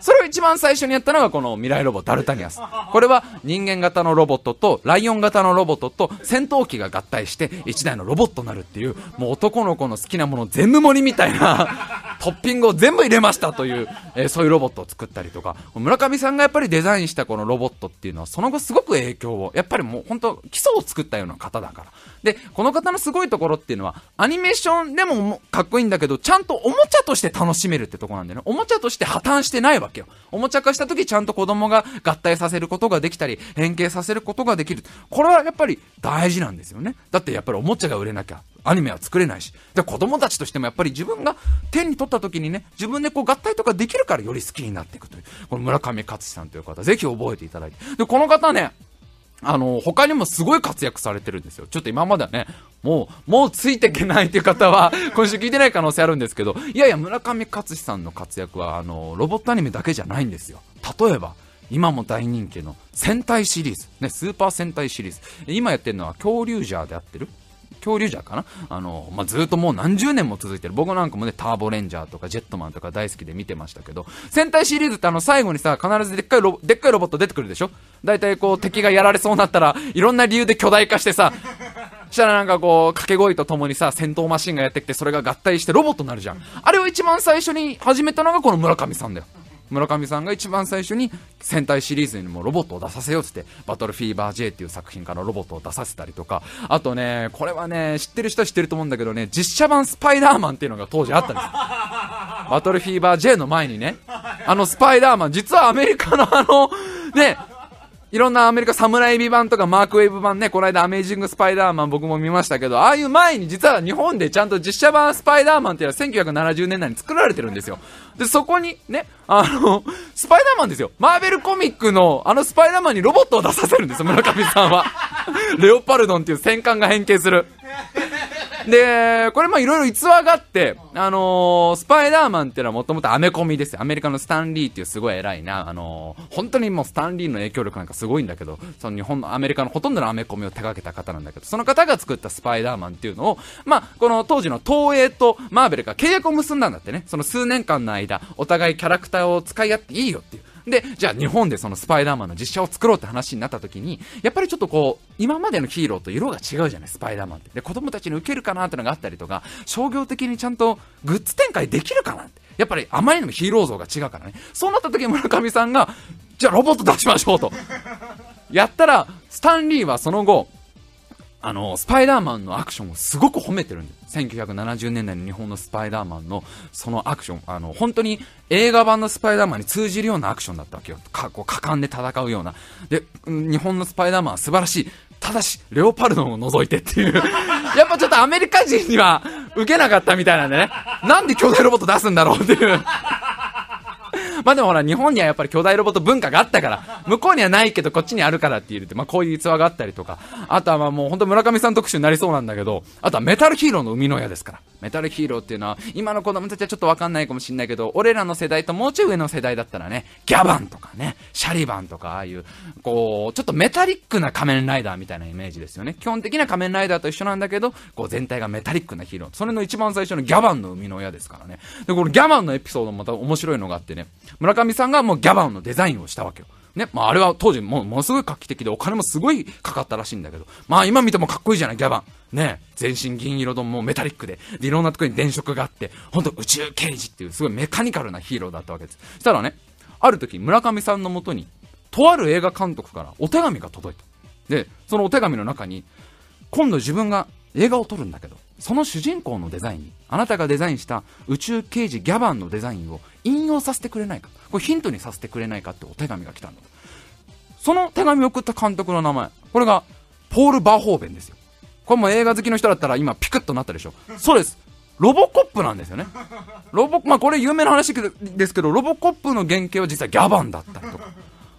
それを一番最初にやったのがこの未来ロボダルタニアス。これは人間型のロボットとライオン型のロボットと戦闘機が合体して一台のロボットになるっていう、もう男の子の好きなもの全部盛りみたいな トッピングを全部入れましたという、えー、そういうロボットを作ったりとか、村上さんがやっぱりデザインしたこのロボットっていうのはその後すごく影響を、やっぱりもう本当基礎を作ったような方だから。で、この方のすごいところっていうのは、アニメーションでもかっこいいんだけど、ちゃんとおもちゃとして楽しめるってとこなんだよね。おもちゃとして破綻してないわけよ。おもちゃ化した時ちゃんと子供が合体させることができたり、変形させることができる。これはやっぱり大事なんですよね。だってやっぱりおもちゃが売れなきゃ、アニメは作れないし。で、子供たちとしてもやっぱり自分が手に取った時にね、自分でこう合体とかできるからより好きになっていくという。この村上勝さんという方、ぜひ覚えていただいて。で、この方ね、あの、他にもすごい活躍されてるんですよ。ちょっと今まではね、もう、もうついていけないっていう方は、今週聞いてない可能性あるんですけど、いやいや、村上勝志さんの活躍は、あの、ロボットアニメだけじゃないんですよ。例えば、今も大人気の戦隊シリーズ、ね、スーパー戦隊シリーズ。今やってるのは恐竜ジャーであってる恐竜ジャーかな？あの、まあ、ずっともう何十年も続いてる。僕なんかもね、ターボレンジャーとかジェットマンとか大好きで見てましたけど、戦隊シリーズってあの最後にさ、必ずでっかいロでっかいロボット出てくるでしょ？大体こう敵がやられそうになったら、いろんな理由で巨大化してさ、したらなんかこう、掛け声とともにさ、戦闘マシンがやってきて、それが合体してロボットになるじゃん。あれを一番最初に始めたのがこの村上さんだよ。村上さんが一番最初に戦隊シリーズにもロボットを出させようって、バトルフィーバー J っていう作品からロボットを出させたりとか、あとね、これはね、知ってる人は知ってると思うんだけどね、実写版スパイダーマンっていうのが当時あったんですよ。バトルフィーバー J の前にね、あのスパイダーマン、実はアメリカのあの、ね、いろんなアメリカサムライビ版とかマークウェーブ版ね、この間アメージングスパイダーマン僕も見ましたけど、ああいう前に実は日本でちゃんと実写版スパイダーマンっていうのは1970年代に作られてるんですよ。で、そこにね、あの、スパイダーマンですよ。マーベルコミックのあのスパイダーマンにロボットを出させるんですよ、村上さんは。レオパルドンっていう戦艦が変形する。で、これもいろいろ逸話があって、あのー、スパイダーマンっていうのはもともとアメコミですよ。アメリカのスタンリーっていうすごい偉いな、あのー、本当にもうスタンリーの影響力なんかすごいんだけど、その日本のアメリカのほとんどのアメコミを手掛けた方なんだけど、その方が作ったスパイダーマンっていうのを、まあ、この当時の東映とマーベルが契約を結んだんだってね。その数年間の間、お互いキャラクターを使い合っていいよっていう。で、じゃあ日本でそのスパイダーマンの実写を作ろうって話になった時に、やっぱりちょっとこう、今までのヒーローと色が違うじゃない、スパイダーマンって。で、子供たちに受けるかなってのがあったりとか、商業的にちゃんとグッズ展開できるかなって。やっぱりあまりにもヒーロー像が違うからね。そうなった時に村上さんが、じゃあロボット出しましょうと。やったら、スタンリーはその後、あの、スパイダーマンのアクションをすごく褒めてるんです。1970年代の日本のスパイダーマンのそのアクション、あの、本当に映画版のスパイダーマンに通じるようなアクションだったわけよ。かこう果敢で戦うような。で、日本のスパイダーマンは素晴らしい。ただし、レオパルドンを除いてっていう。やっぱちょっとアメリカ人には受けなかったみたいなんでね。なんで巨大ロボット出すんだろうっていう。まあでもほら、日本にはやっぱり巨大ロボット文化があったから、向こうにはないけどこっちにあるからって言って、まあこういう逸話があったりとか、あとはまあもう本当村上さん特集になりそうなんだけど、あとはメタルヒーローの生みの親ですから。メタルヒーローっていうのは、今の子供たちはちょっとわかんないかもしれないけど、俺らの世代ともうちょい上の世代だったらね、ギャバンとかね、シャリバンとか、ああいう、こう、ちょっとメタリックな仮面ライダーみたいなイメージですよね。基本的な仮面ライダーと一緒なんだけど、こう全体がメタリックなヒーロー。それの一番最初のギャバンの生みの親ですからね。で、このギャバンのエピソードもまた面白いのがあってね、村上さんがもうギャバンのデザインをしたわけよ。ね、まああれは当時もうものすごい画期的でお金もすごいかかったらしいんだけど、まあ今見てもかっこいいじゃない、ギャバン。ね、全身銀色のもうメタリックで、いろんなとこに電飾があって、ほんと宇宙刑事っていうすごいメカニカルなヒーローだったわけです。したらね、ある時村上さんのもとに、とある映画監督からお手紙が届いた。で、そのお手紙の中に、今度自分が映画を撮るんだけど、その主人公のデザインに、あなたがデザインした宇宙刑事ギャバンのデザインを引用させてくれないか。これヒントにさせてくれないかってお手紙が来たんだ。その手紙を送った監督の名前、これが、ポール・バーホーベンですよ。これも映画好きの人だったら今ピクッとなったでしょ。そうです。ロボコップなんですよね。ロボ、まあこれ有名な話ですけど、ロボコップの原型は実はギャバンだったりとか。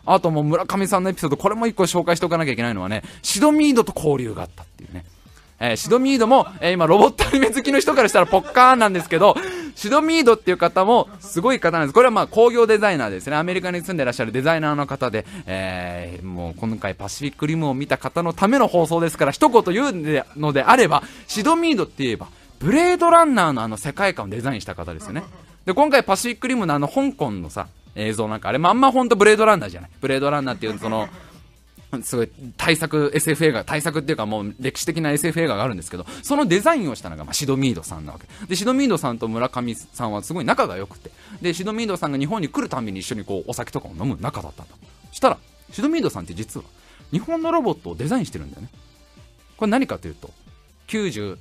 あともう村上さんのエピソード、これも一個紹介しておかなきゃいけないのはね、シドミードと交流があったっていうね。えーシドミードも、えー今ロボットアニメ好きの人からしたらポッカーンなんですけど、シドミードっていう方もすごい方なんです。これはまあ工業デザイナーですね。アメリカに住んでらっしゃるデザイナーの方で、えーもう今回パシフィックリムを見た方のための放送ですから、一言言うのであれば、シドミードって言えば、ブレードランナーのあの世界観をデザインした方ですよね。で、今回パシフィックリムのあの香港のさ、映像なんか、あれまんまほんとブレードランナーじゃない。ブレードランナーっていうその、すごい大作 SF 映画、大作っていうかもう歴史的な SF 映画があるんですけど、そのデザインをしたのが、まあ、シドミードさんなわけ。で、シドミードさんと村上さんはすごい仲が良くて、で、シドミードさんが日本に来るたびに一緒にこう、お酒とかを飲む仲だったんだ。したら、シドミードさんって実は、日本のロボットをデザインしてるんだよね。これ何かというと、96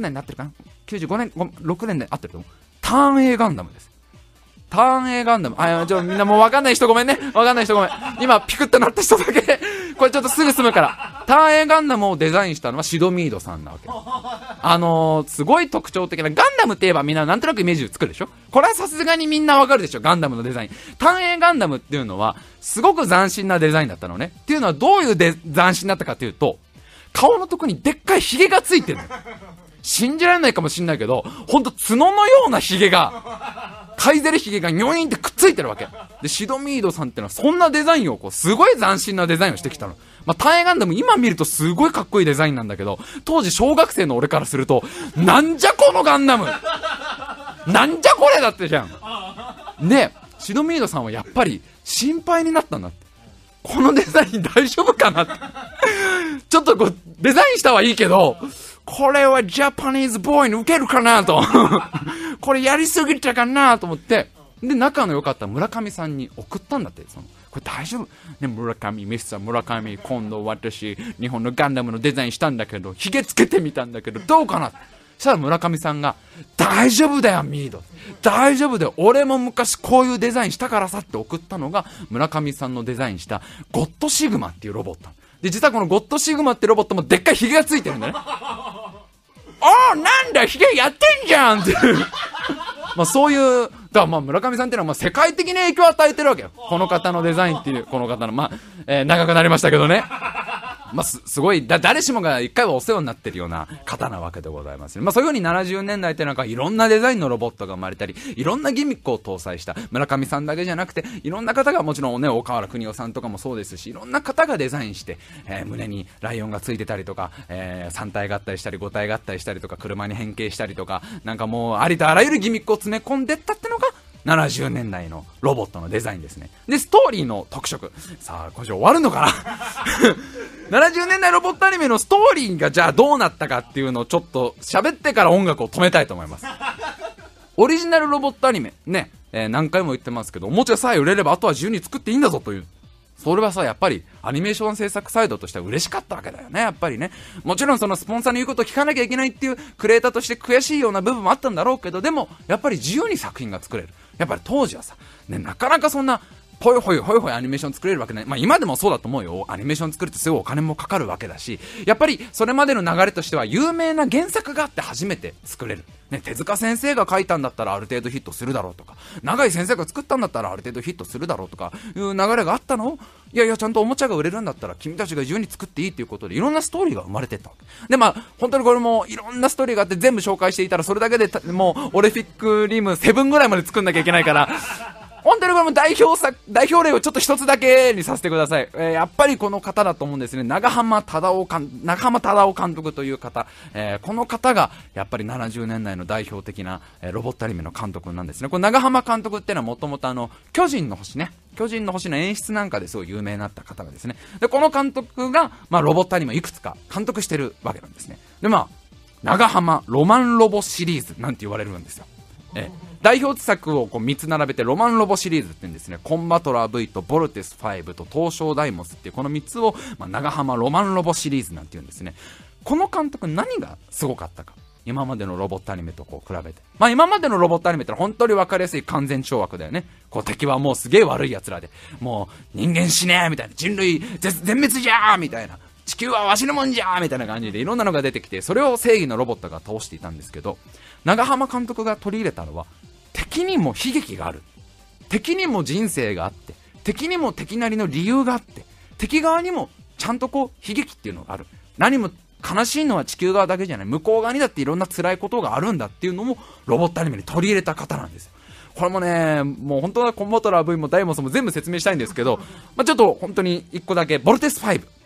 年になってるかな ?95 年、6年で合ってると思う。ターン A ガンダムです。ターン A ガンダム。あ、ちょ、みんなもうわかんない人ごめんね。わかんない人ごめん。今、ピクッとなった人だけ。これちょっとすぐ済むから。ターン A ガンダムをデザインしたのはシドミードさんなわけ。あのー、すごい特徴的な、ガンダムって言えばみんななんとなくイメージ作るでしょ？これはさすがにみんなわかるでしょ？ガンダムのデザイン。ターン A ガンダムっていうのは、すごく斬新なデザインだったのね。っていうのはどういうデ斬新だったかっていうと、顔のとこにでっかいヒゲがついてるの。信じられないかもしんないけど、ほんと角のようなヒゲが、カイゼルヒゲがニョインってくっついてるわけ。で、シドミードさんってのはそんなデザインをこう、すごい斬新なデザインをしてきたの。まあ、ターンエガンダム今見るとすごいかっこいいデザインなんだけど、当時小学生の俺からすると、なんじゃこのガンダムなんじゃこれだってじゃん。で、シドミードさんはやっぱり心配になったんだって。このデザイン大丈夫かなって。ちょっとこう、デザインしたはいいけど、これはジャパニーズボーイに受けるかなと。これやりすぎたかなと思って、で、仲の良かった村上さんに送ったんだって。そのこれ大丈夫？ね、村上、ミスター村上、今度私、日本のガンダムのデザインしたんだけど、ヒゲつけてみたんだけど、どうかな？そしたら村上さんが、大丈夫だよ、ミード。大丈夫だよ。俺も昔こういうデザインしたからさって送ったのが、村上さんのデザインした、ゴッドシグマっていうロボット。で、実はこのゴッドシグマってロボットもでっかいヒゲがついてるんだね。ああ、なんだ、ヒゲやってんじゃんっていう。まあそういう、だからまあ村上さんっていうのはまあ世界的に影響を与えてるわけよ。この方のデザインっていう、この方の、まあ、えー長くなりましたけどね。まあす、すごい、だ、誰しもが一回はお世話になってるような方なわけでございますね。まあそういうふうに70年代ってなんかいろんなデザインのロボットが生まれたり、いろんなギミックを搭載した村上さんだけじゃなくて、いろんな方がもちろんね、大河原邦夫さんとかもそうですし、いろんな方がデザインして、えー胸にライオンがついてたりとか、えー、3体があったりしたり、5体があったりしたりとか、車に変形したりとか、なんかもうありとあらゆるギミックを詰め込んでったってのが、70年代のロボットのデザインですね。で、ストーリーの特色。さあ、今週終わるのかな ?70 年代ロボットアニメのストーリーがじゃあどうなったかっていうのをちょっと喋ってから音楽を止めたいと思います。オリジナルロボットアニメ、ね、えー何回も言ってますけど、おもちゃさえ売れればあとは自由に作っていいんだぞという、それはさ、やっぱりアニメーション制作サイドとしては嬉しかったわけだよね、やっぱりね。もちろんそのスポンサーの言うことを聞かなきゃいけないっていうクリエイターとして悔しいような部分もあったんだろうけど、でも、やっぱり自由に作品が作れる。やっぱり当時はさ、ね、なかなかそんな、ほいほいほいほいアニメーション作れるわけない。まあ今でもそうだと思うよ。アニメーション作るってすごいお金もかかるわけだし、やっぱりそれまでの流れとしては有名な原作があって初めて作れる。ね、手塚先生が書いたんだったらある程度ヒットするだろうとか、長井先生が作ったんだったらある程度ヒットするだろうとかいう流れがあったの、いやいやちゃんとおもちゃが売れるんだったら君たちが自由に作っていいっていうことでいろんなストーリーが生まれてったわけ。でまあ本当にこれもいろんなストーリーがあって全部紹介していたらそれだけでもうオレフィックリム7ぐらいまで作んなきゃいけないから、本当にこれも代表作、代表例をちょっと一つだけにさせてください。えー、やっぱりこの方だと思うんですね。長浜忠夫監、長浜忠夫監督という方、えー、この方がやっぱり70年代の代表的な、えー、ロボットアニメの監督なんですね。これ長浜監督っていうのはもともとあの、巨人の星ね。巨人の星の演出なんかですごい有名になった方がですね。で、この監督が、まあ、ロボットアニメいくつか監督してるわけなんですね。で、まあ、長浜ロマンロボシリーズなんて言われるんですよ。え代表作をこう3つ並べてロマンロボシリーズって言うんですね。コンバトラー V とボルテス5と東証ダイモスっていうこの3つを、まあ、長浜ロマンロボシリーズなんて言うんですね。この監督何がすごかったか。今までのロボットアニメとこう比べて。まあ今までのロボットアニメって本当に分かりやすい完全懲悪だよね。こう敵はもうすげえ悪い奴らで、もう人間死ねーみたいな、人類全滅じゃーみたいな、地球はわしのもんじゃーみたいな感じでいろんなのが出てきて、それを正義のロボットが倒していたんですけど、長浜監督が取り入れたのは、敵にも悲劇がある。敵にも人生があって、敵にも敵なりの理由があって、敵側にもちゃんとこう悲劇っていうのがある。何も悲しいのは地球側だけじゃない。向こう側にだっていろんな辛いことがあるんだっていうのもロボットアニメに取り入れた方なんですよ。これもね、もう本当はコンボトラー V もダイモンスも全部説明したいんですけど、まあ、ちょっと本当に1個だけ、ボルテス5。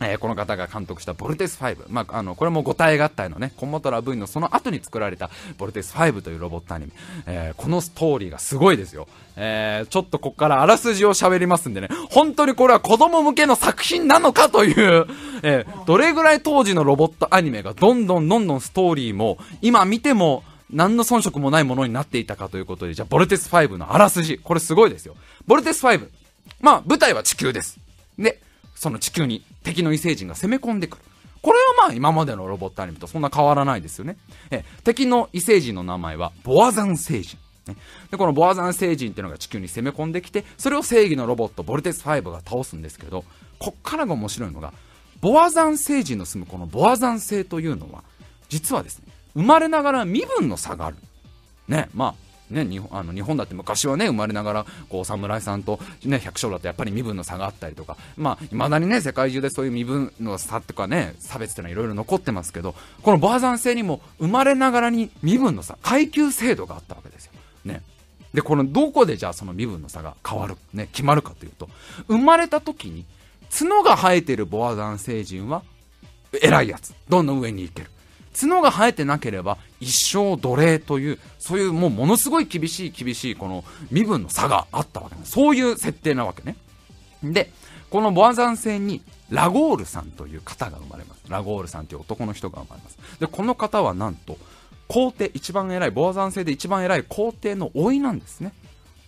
えー、この方が監督したボルテス5。まあ、あの、これも五体合体のね、コンモトラ V のその後に作られたボルテス5というロボットアニメ。えー、このストーリーがすごいですよ。えー、ちょっとここからあらすじを喋りますんでね、本当にこれは子供向けの作品なのかという、えー、どれぐらい当時のロボットアニメがどんどんどんどんストーリーも、今見ても、何の遜色もないものになっていたかということで、じゃあ、ボルテス5のあらすじ。これすごいですよ。ボルテス5。まあ、舞台は地球です。で、その地球に敵の異星人が攻め込んでくる。これはまあ今までのロボットアニメとそんな変わらないですよね。え敵の異星人の名前はボアザン星人。ね、でこのボアザン星人っていうのが地球に攻め込んできて、それを正義のロボットボルテス5が倒すんですけど、こっからが面白いのが、ボアザン星人の住むこのボアザン星というのは、実はですね、生まれながら身分の差がある。ね、まあ、ね、日本あの日本だって昔はね生まれながらこう侍さんと、ね、百姓だとやっぱり身分の差があったりとかまあ未だにね世界中でそういう身分の差とかね差別っていうのはいろいろ残ってますけどこのバーザン制にも生まれながらに身分の差階級制度があったわけですよ。ね。でこのどこでじゃあその身分の差が変わる、ね、決まるかというと生まれた時に角が生えてるボアザン星人は偉いやつ。どんどん上に行ける。角が生えてなければ一生奴隷という、そういうもうものすごい厳しい厳しいこの身分の差があったわけなんです。そういう設定なわけね。で、このボアザン星にラゴールさんという方が生まれます。ラゴールさんという男の人が生まれます。で、この方はなんと、皇帝、一番偉い、ボアザン星で一番偉い皇帝の老いなんですね。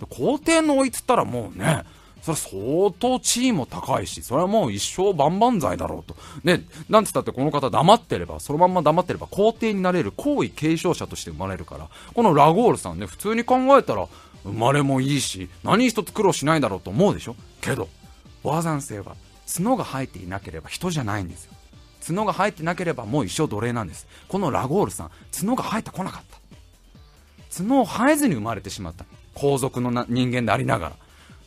皇帝の老いっつったらもうね、それ相当地位も高いし、それはもう一生万々歳だろうと。ね、なんつったってこの方黙ってれば、そのまんま黙ってれば皇帝になれる皇位継承者として生まれるから、このラゴールさんね、普通に考えたら、生まれもいいし、何一つ苦労しないだろうと思うでしょ？けど、ワーザン星は角が生えていなければ人じゃないんですよ。角が生えてなければもう一生奴隷なんです。このラゴールさん、角が生えてこなかった。角を生えずに生まれてしまった。皇族の人間でありながら。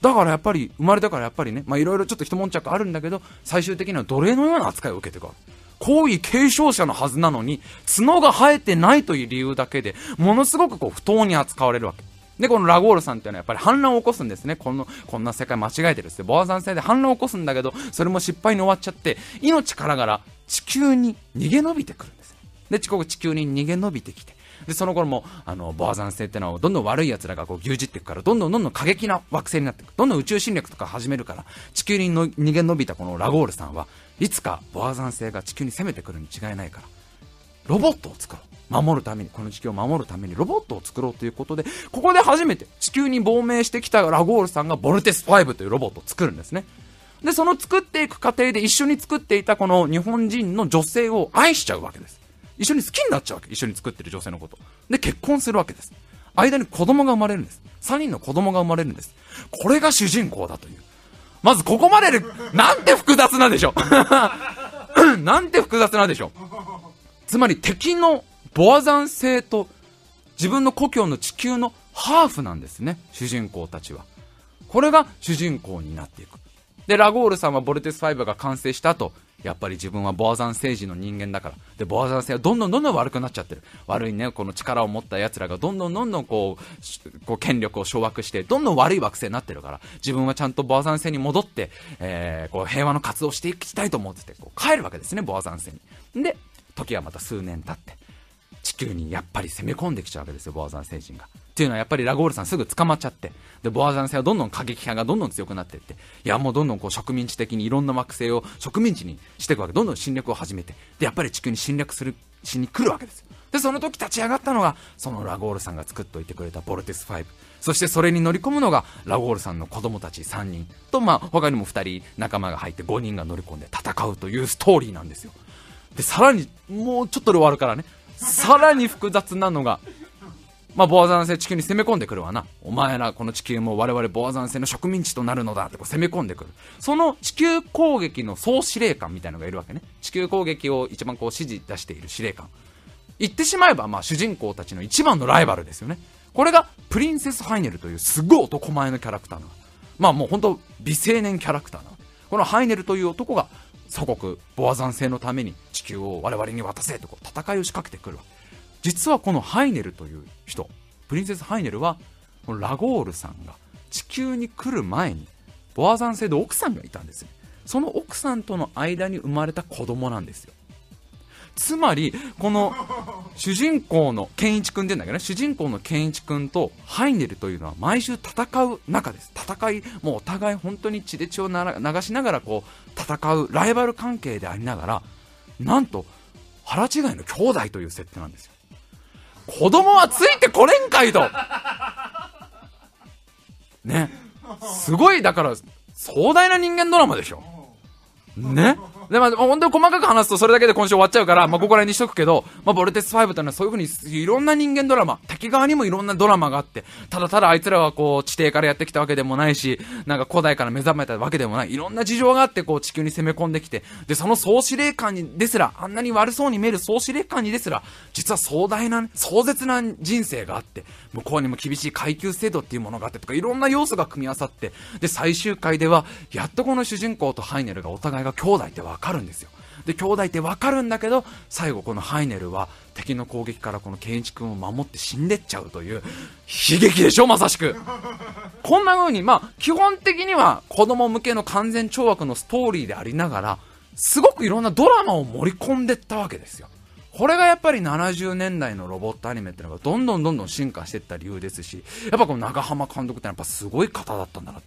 だからやっぱり、生まれたからやっぱりね、まあいろいろちょっと一悶着あるんだけど、最終的には奴隷のような扱いを受けてくる。皇位継承者のはずなのに、角が生えてないという理由だけで、ものすごくこう不当に扱われるわけ。で、このラゴールさんっていうのはやっぱり反乱を起こすんですね。この、こんな世界間違えてるっってボアザン星で反乱を起こすんだけど、それも失敗に終わっちゃって、命からがら地球に逃げ延びてくるんです。で、地球に逃げ延びてきて、で、その頃も、あの、ボアザン星ってのは、どんどん悪い奴らがこう牛耳っていくから、どんどんどんどん過激な惑星になっていく。どんどん宇宙侵略とか始めるから、地球にの逃げ延びたこのラゴールさんは、いつかボアザン星が地球に攻めてくるに違いないから、ロボットを作ろう。守るために、この地球を守るためにロボットを作ろうということで、ここで初めて地球に亡命してきたラゴールさんがボルテス5というロボットを作るんですね。で、その作っていく過程で一緒に作っていたこの日本人の女性を愛しちゃうわけです。一緒に好きになっちゃうわけ。一緒に作ってる女性のこと。で、結婚するわけです。間に子供が生まれるんです。3人の子供が生まれるんです。これが主人公だという。まずここまでで、なんて複雑なんでしょう。なんて複雑なんでしょう。つまり敵のボアザン星と自分の故郷の地球のハーフなんですね。主人公たちは。これが主人公になっていく。で、ラゴールさんはボルテス5が完成した後、やっぱり自分はボアザン星人の人間だから。で、ボアザン星はどんどんどんどん悪くなっちゃってる。悪いね、この力を持った奴らがどんどんどんどんこう、こう権力を掌握して、どんどん悪い惑星になってるから、自分はちゃんとボアザン星に戻って、えー、こう平和の活動をしていきたいと思ってて、こう帰るわけですね、ボアザン星に。で、時はまた数年経って、地球にやっぱり攻め込んできちゃうわけですよ、ボアザン星人が。っていうのはやっぱりラゴールさんすぐ捕まっちゃって、で、ボアザン星はどんどん過激派がどんどん強くなっていって、いやもうどんどんこう植民地的にいろんな惑星を植民地にしていくわけ、どんどん侵略を始めて、で、やっぱり地球に侵略する、しに来るわけですよ。で、その時立ち上がったのが、そのラゴールさんが作っておいてくれたボルテス5。そしてそれに乗り込むのが、ラゴールさんの子供たち3人と、まあ、他にも2人仲間が入って5人が乗り込んで戦うというストーリーなんですよ。で、さらに、もうちょっとで終わるからね、さらに複雑なのが、まあ、ボアザン星地球に攻め込んでくるわな。お前ら、この地球も我々ボアザン星の植民地となるのだってこう攻め込んでくる。その地球攻撃の総司令官みたいのがいるわけね。地球攻撃を一番こう指示出している司令官。言ってしまえば、まあ、主人公たちの一番のライバルですよね。これが、プリンセス・ハイネルというすごい男前のキャラクターなまあもう本当美青年キャラクターなこのハイネルという男が、祖国、ボアザン星のために地球を我々に渡せとこう戦いを仕掛けてくるわけ。実はこのハイネルという人、プリンセスハイネルは、ラゴールさんが地球に来る前に、ボアザン星で奥さんがいたんですよ。その奥さんとの間に生まれた子供なんですよ。つまり、この主人公のケンイチ君って言うんだけどね、主人公のケンイチ君とハイネルというのは毎週戦う仲です。戦い、もうお互い本当に血で血を流しながらこう戦うライバル関係でありながら、なんと腹違いの兄弟という設定なんですよ。子供はついてこれんかいと。ね。すごい、だから、壮大な人間ドラマでしょ。ね。で、まあ、本当に細かく話すとそれだけで今週終わっちゃうから、まあ、ここら辺にしとくけど、まあ、ボルテス5というのはそういうふうにいろんな人間ドラマ、敵側にもいろんなドラマがあって、ただただあいつらはこう、地底からやってきたわけでもないし、なんか古代から目覚めたわけでもない、いろんな事情があってこう、地球に攻め込んできて、で、その総司令官にですら、あんなに悪そうに見える総司令官にですら、実は壮大な、壮絶な人生があって、向こうにも厳しい階級制度っていうものがあってとか、いろんな要素が組み合わさって、で、最終回では、やっとこの主人公とハイネルがお互いが兄弟ってわかるんですよ。で、兄弟ってわかるんだけど、最後このハイネルは敵の攻撃からこのケンイチ君を守って死んでっちゃうという、悲劇でしょ、まさしく。こんな風に、まあ、基本的には子供向けの完全懲悪のストーリーでありながら、すごくいろんなドラマを盛り込んでったわけですよ。これがやっぱり70年代のロボットアニメっていうのがどんどんどんどん進化していった理由ですし、やっぱこの長浜監督ってやっぱすごい方だったんだな。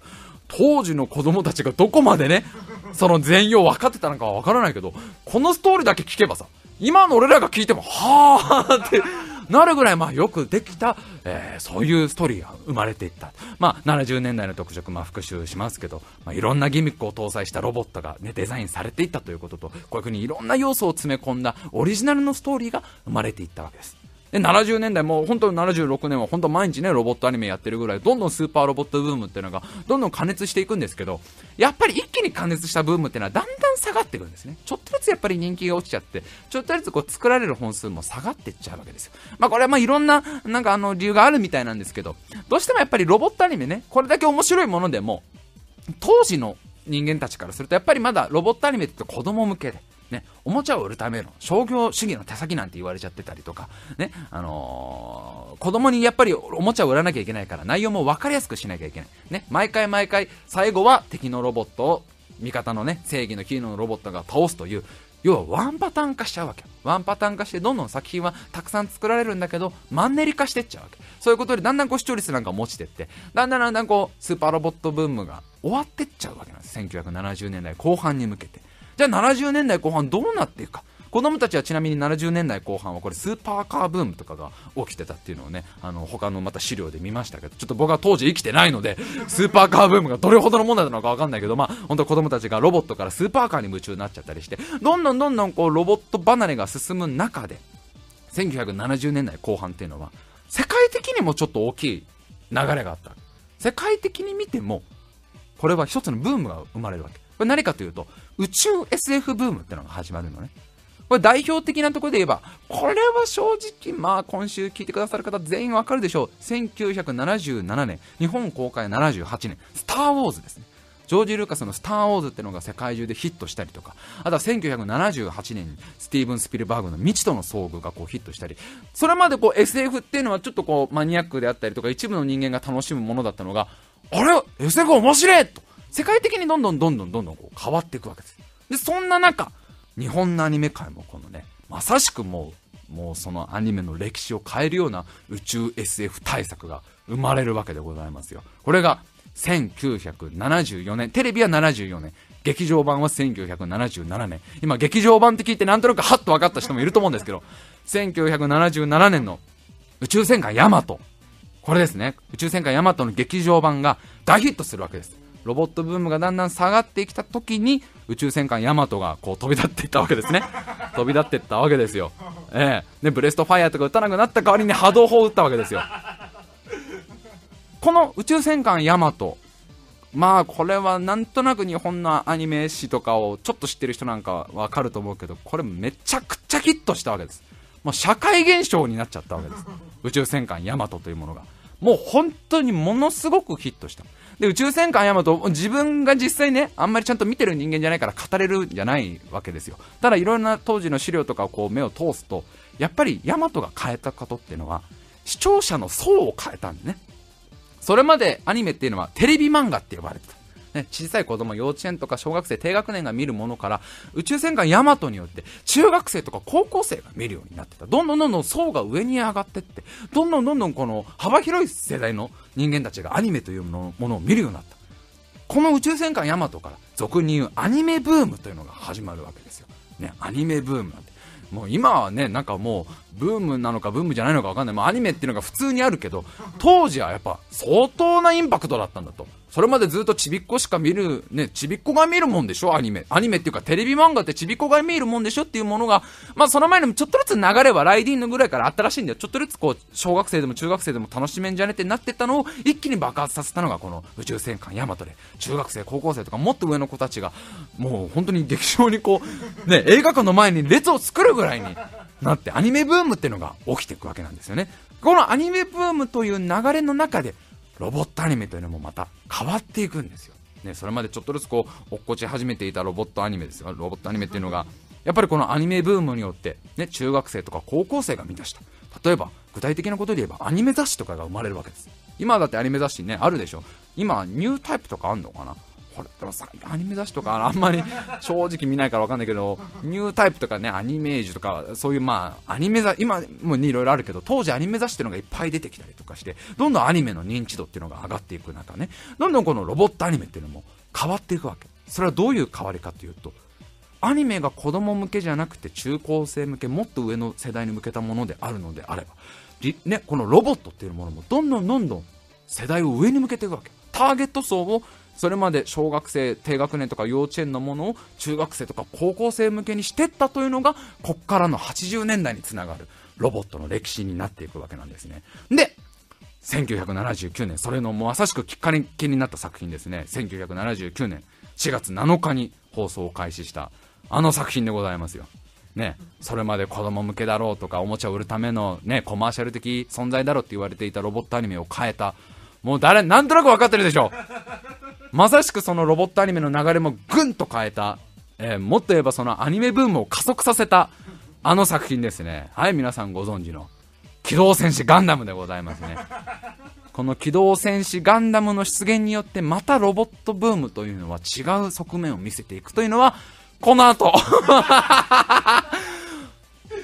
当時の子供たちがどこまでね、その全容分かってたのかは分からないけど、このストーリーだけ聞けばさ、今の俺らが聞いても、はーってなるぐらい、まあよくできた、えー、そういうストーリーが生まれていった。まあ70年代の特色、まあ復習しますけど、まあいろんなギミックを搭載したロボットがね、デザインされていったということと、こういうふうにいろんな要素を詰め込んだオリジナルのストーリーが生まれていったわけです。で、70年代もう本当に76年は本当毎日ね、ロボットアニメやってるぐらい、どんどんスーパーロボットブームっていうのが、どんどん加熱していくんですけど、やっぱり一気に加熱したブームっていうのはだんだん下がっていくんですね。ちょっとずつやっぱり人気が落ちちゃって、ちょっとずつこう作られる本数も下がっていっちゃうわけですよ。まあこれはまあいろんな、なんかあの理由があるみたいなんですけど、どうしてもやっぱりロボットアニメね、これだけ面白いものでも、当時の人間たちからするとやっぱりまだロボットアニメって子供向けで、ね、おもちゃを売るための商業主義の手先なんて言われちゃってたりとか、ね、あのー、子供にやっぱりおもちゃを売らなきゃいけないから内容も分かりやすくしなきゃいけない。ね、毎回毎回最後は敵のロボットを味方のね、正義のヒーローのロボットが倒すという、要はワンパターン化しちゃうわけ。ワンパターン化してどんどん作品はたくさん作られるんだけど、マンネリ化してっちゃうわけ。そういうことでだんだんこう視聴率なんかも落ちてって、だんだんだんだんこうスーパーロボットブームが終わってっちゃうわけなんです。1970年代後半に向けて。じゃあ70年代後半どうなっていくか。子供たちはちなみに70年代後半はこれスーパーカーブームとかが起きてたっていうのをねあの他のまた資料で見ましたけどちょっと僕は当時生きてないのでスーパーカーブームがどれほどのものなのか分かんないけどまあ本当子供たちがロボットからスーパーカーに夢中になっちゃったりしてどんどんどんどんこうロボット離れが進む中で1970年代後半っていうのは世界的にもちょっと大きい流れがあった世界的に見てもこれは一つのブームが生まれるわけこれ何かというと宇宙 SF ブームってのが始まるのね。これ代表的なところで言えばこれは正直まあ今週聞いてくださる方全員わかるでしょう。1977年日本公開78年スター・ウォーズですね。ジョージ・ルーカスの「スター・ウォーズ」ってのが世界中でヒットしたりとか。あとは1978年にスティーブン・スピルバーグの「未知との遭遇」がこうヒットしたり。それまでこう SF っていうのはちょっとこうマニアックであったりとか一部の人間が楽しむものだったのがあれ？SF 面白いと世界的にどんどんどんどんどんどんこう変わっていくわけですでそんな中日本のアニメ界もこのねまさしくもうもうそのアニメの歴史を変えるような宇宙 SF 対策が生まれるわけでございますよこれが1974年、テレビは74年、劇場版は1977年。今、劇場版って聞いてなんとなくハッと分かった人もいると思うんですけど、1977年の宇宙戦艦ヤマト。これですね。宇宙戦艦ヤマトの劇場版が大ヒットするわけです。ロボットブームがだんだん下がってきた時に、宇宙戦艦ヤマトがこう飛び立っていったわけですね。飛び立っていったわけですよ。ええで、ブレストファイアとか撃たなくなった代わりに波動砲を撃ったわけですよ。この宇宙戦艦ヤマト、まあこれはなんとなく日本のアニメ史とかをちょっと知ってる人なんかわかると思うけど、これめちゃくちゃヒットしたわけです。もう社会現象になっちゃったわけです。宇宙戦艦ヤマトというものが。もう本当にものすごくヒットした。で、宇宙戦艦ヤマト、自分が実際ね、あんまりちゃんと見てる人間じゃないから語れるんじゃないわけですよ。ただいろんな当時の資料とかをこう目を通すと、やっぱりヤマトが変えたことっていうのは、視聴者の層を変えたんでね。それまでアニメっていうのはテレビ漫画って呼ばれてた。ね、小さい子供、幼稚園とか小学生、低学年が見るものから、宇宙戦艦ヤマトによって、中学生とか高校生が見るようになってた。どんどんどんどん層が上に上がってって、どんどんどんどんこの幅広い世代の人間たちがアニメというものを見るようになった。この宇宙戦艦ヤマトから、俗に言うアニメブームというのが始まるわけですよ。ね、アニメブームなんて。もう今はね、なんかもう、ブームなのかブームじゃないのかわかんない。もうアニメっていうのが普通にあるけど、当時はやっぱ相当なインパクトだったんだと。それまでずっとちびっこしか見る、ね、ちびっこが見るもんでしょ？アニメ。アニメっていうかテレビ漫画ってちびっこが見るもんでしょっていうものが、まあその前にもちょっとずつ流れはライディンのぐらいからあったらしいんだよ。ちょっとずつこう、小学生でも中学生でも楽しめんじゃねってなってたのを一気に爆発させたのがこの宇宙戦艦ヤマトで、中学生、高校生とかもっと上の子たちが、もう本当に劇場にこう、ね、映画館の前に列を作るぐらいになって、アニメブームっていうのが起きていくわけなんですよね。このアニメブームという流れの中で、ロボットアニメというのもまた変わっていくんですよ。ね、それまでちょっとずつこう落っこち始めていたロボットアニメですよ。ロボットアニメっていうのが、やっぱりこのアニメブームによって、ね、中学生とか高校生が見出した。例えば、具体的なことで言えばアニメ雑誌とかが生まれるわけです。今だってアニメ雑誌ね、あるでしょ。今、ニュータイプとかあんのかなこれでもさアニメ雑誌とか あんまり正直見ないから分かんないけどニュータイプとかねアニメージュとかそういうまあアニメ雑誌今もいろいろあるけど当時アニメ雑誌っていうのがいっぱい出てきたりとかしてどんどんアニメの認知度っていうのが上がっていく中ねどんどんこのロボットアニメっていうのも変わっていくわけ。それはどういう変わりかというとアニメが子供向けじゃなくて中高生向けもっと上の世代に向けたものであるのであればね、このロボットっていうものもどんどんどんどん世代を上に向けていくわけ。ターゲット層をそれまで小学生低学年とか幼稚園のものを中学生とか高校生向けにしてったというのがこっからの80年代につながるロボットの歴史になっていくわけなんですね。で1979年それのもうまさしくきっかけになった作品ですね。1979年4月7日に放送を開始したあの作品でございますよ。ね、それまで子供向けだろうとかおもちゃを売るための、ね、コマーシャル的存在だろうって言われていたロボットアニメを変えた。もう誰なんとなく分かってるでしょまさしくそのロボットアニメの流れもぐんと変えた、えー、もっと言えばそのアニメブームを加速させた、あの作品ですね。はい、皆さんご存知の、機動戦士ガンダムでございますね。この機動戦士ガンダムの出現によってまたロボットブームというのは違う側面を見せていくというのは、この後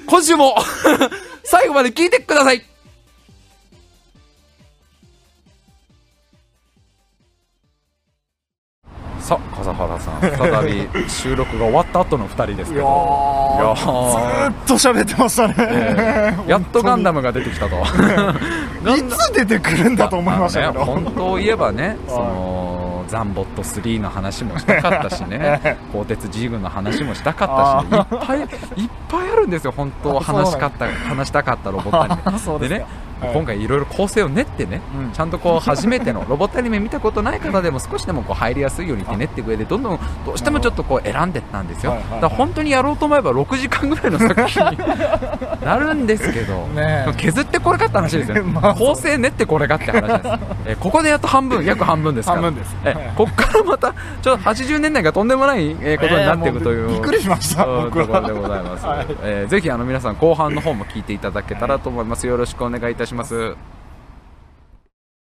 今週も 最後まで聞いてくださいさあ笠原さん再び収録が終わった後の2人ですけど。いやずーっと喋ってましたね、えーやっとガンダムが出てきたと。ガ いつ出てくるんだと思いましたけど、ね、本当を言えばね、そのザンボット3の話もしたかったしね、鋼鉄 G 軍の話もしたかったし、ね、いっぱいいっぱいあるんですよ、本当 話したかった話したかったロボットアニメ。そうでね、はい今回いろいろ構成を練ってね、うん。ちゃんとこう初めての ロボットアニメ見たことない方でも少しでもこう入りやすいようにって練っていく上でどんどんどうしてもちょっとこう選んでったんですよ。本当にやろうと思えば6時間ぐらいの作品に なるんですけど、削ってこれかって話ですよ、まあ構成練ってこれかって話です、えーここでやっと半分約半分ですから。半分です。えーここからまたちょっと80年代がとんでもないえーことになっていくという、びっくりしましたところでございます、は。いえーぜひあの皆さん後半の方も聞いていただけたらと思います。よろしくお願いいたします。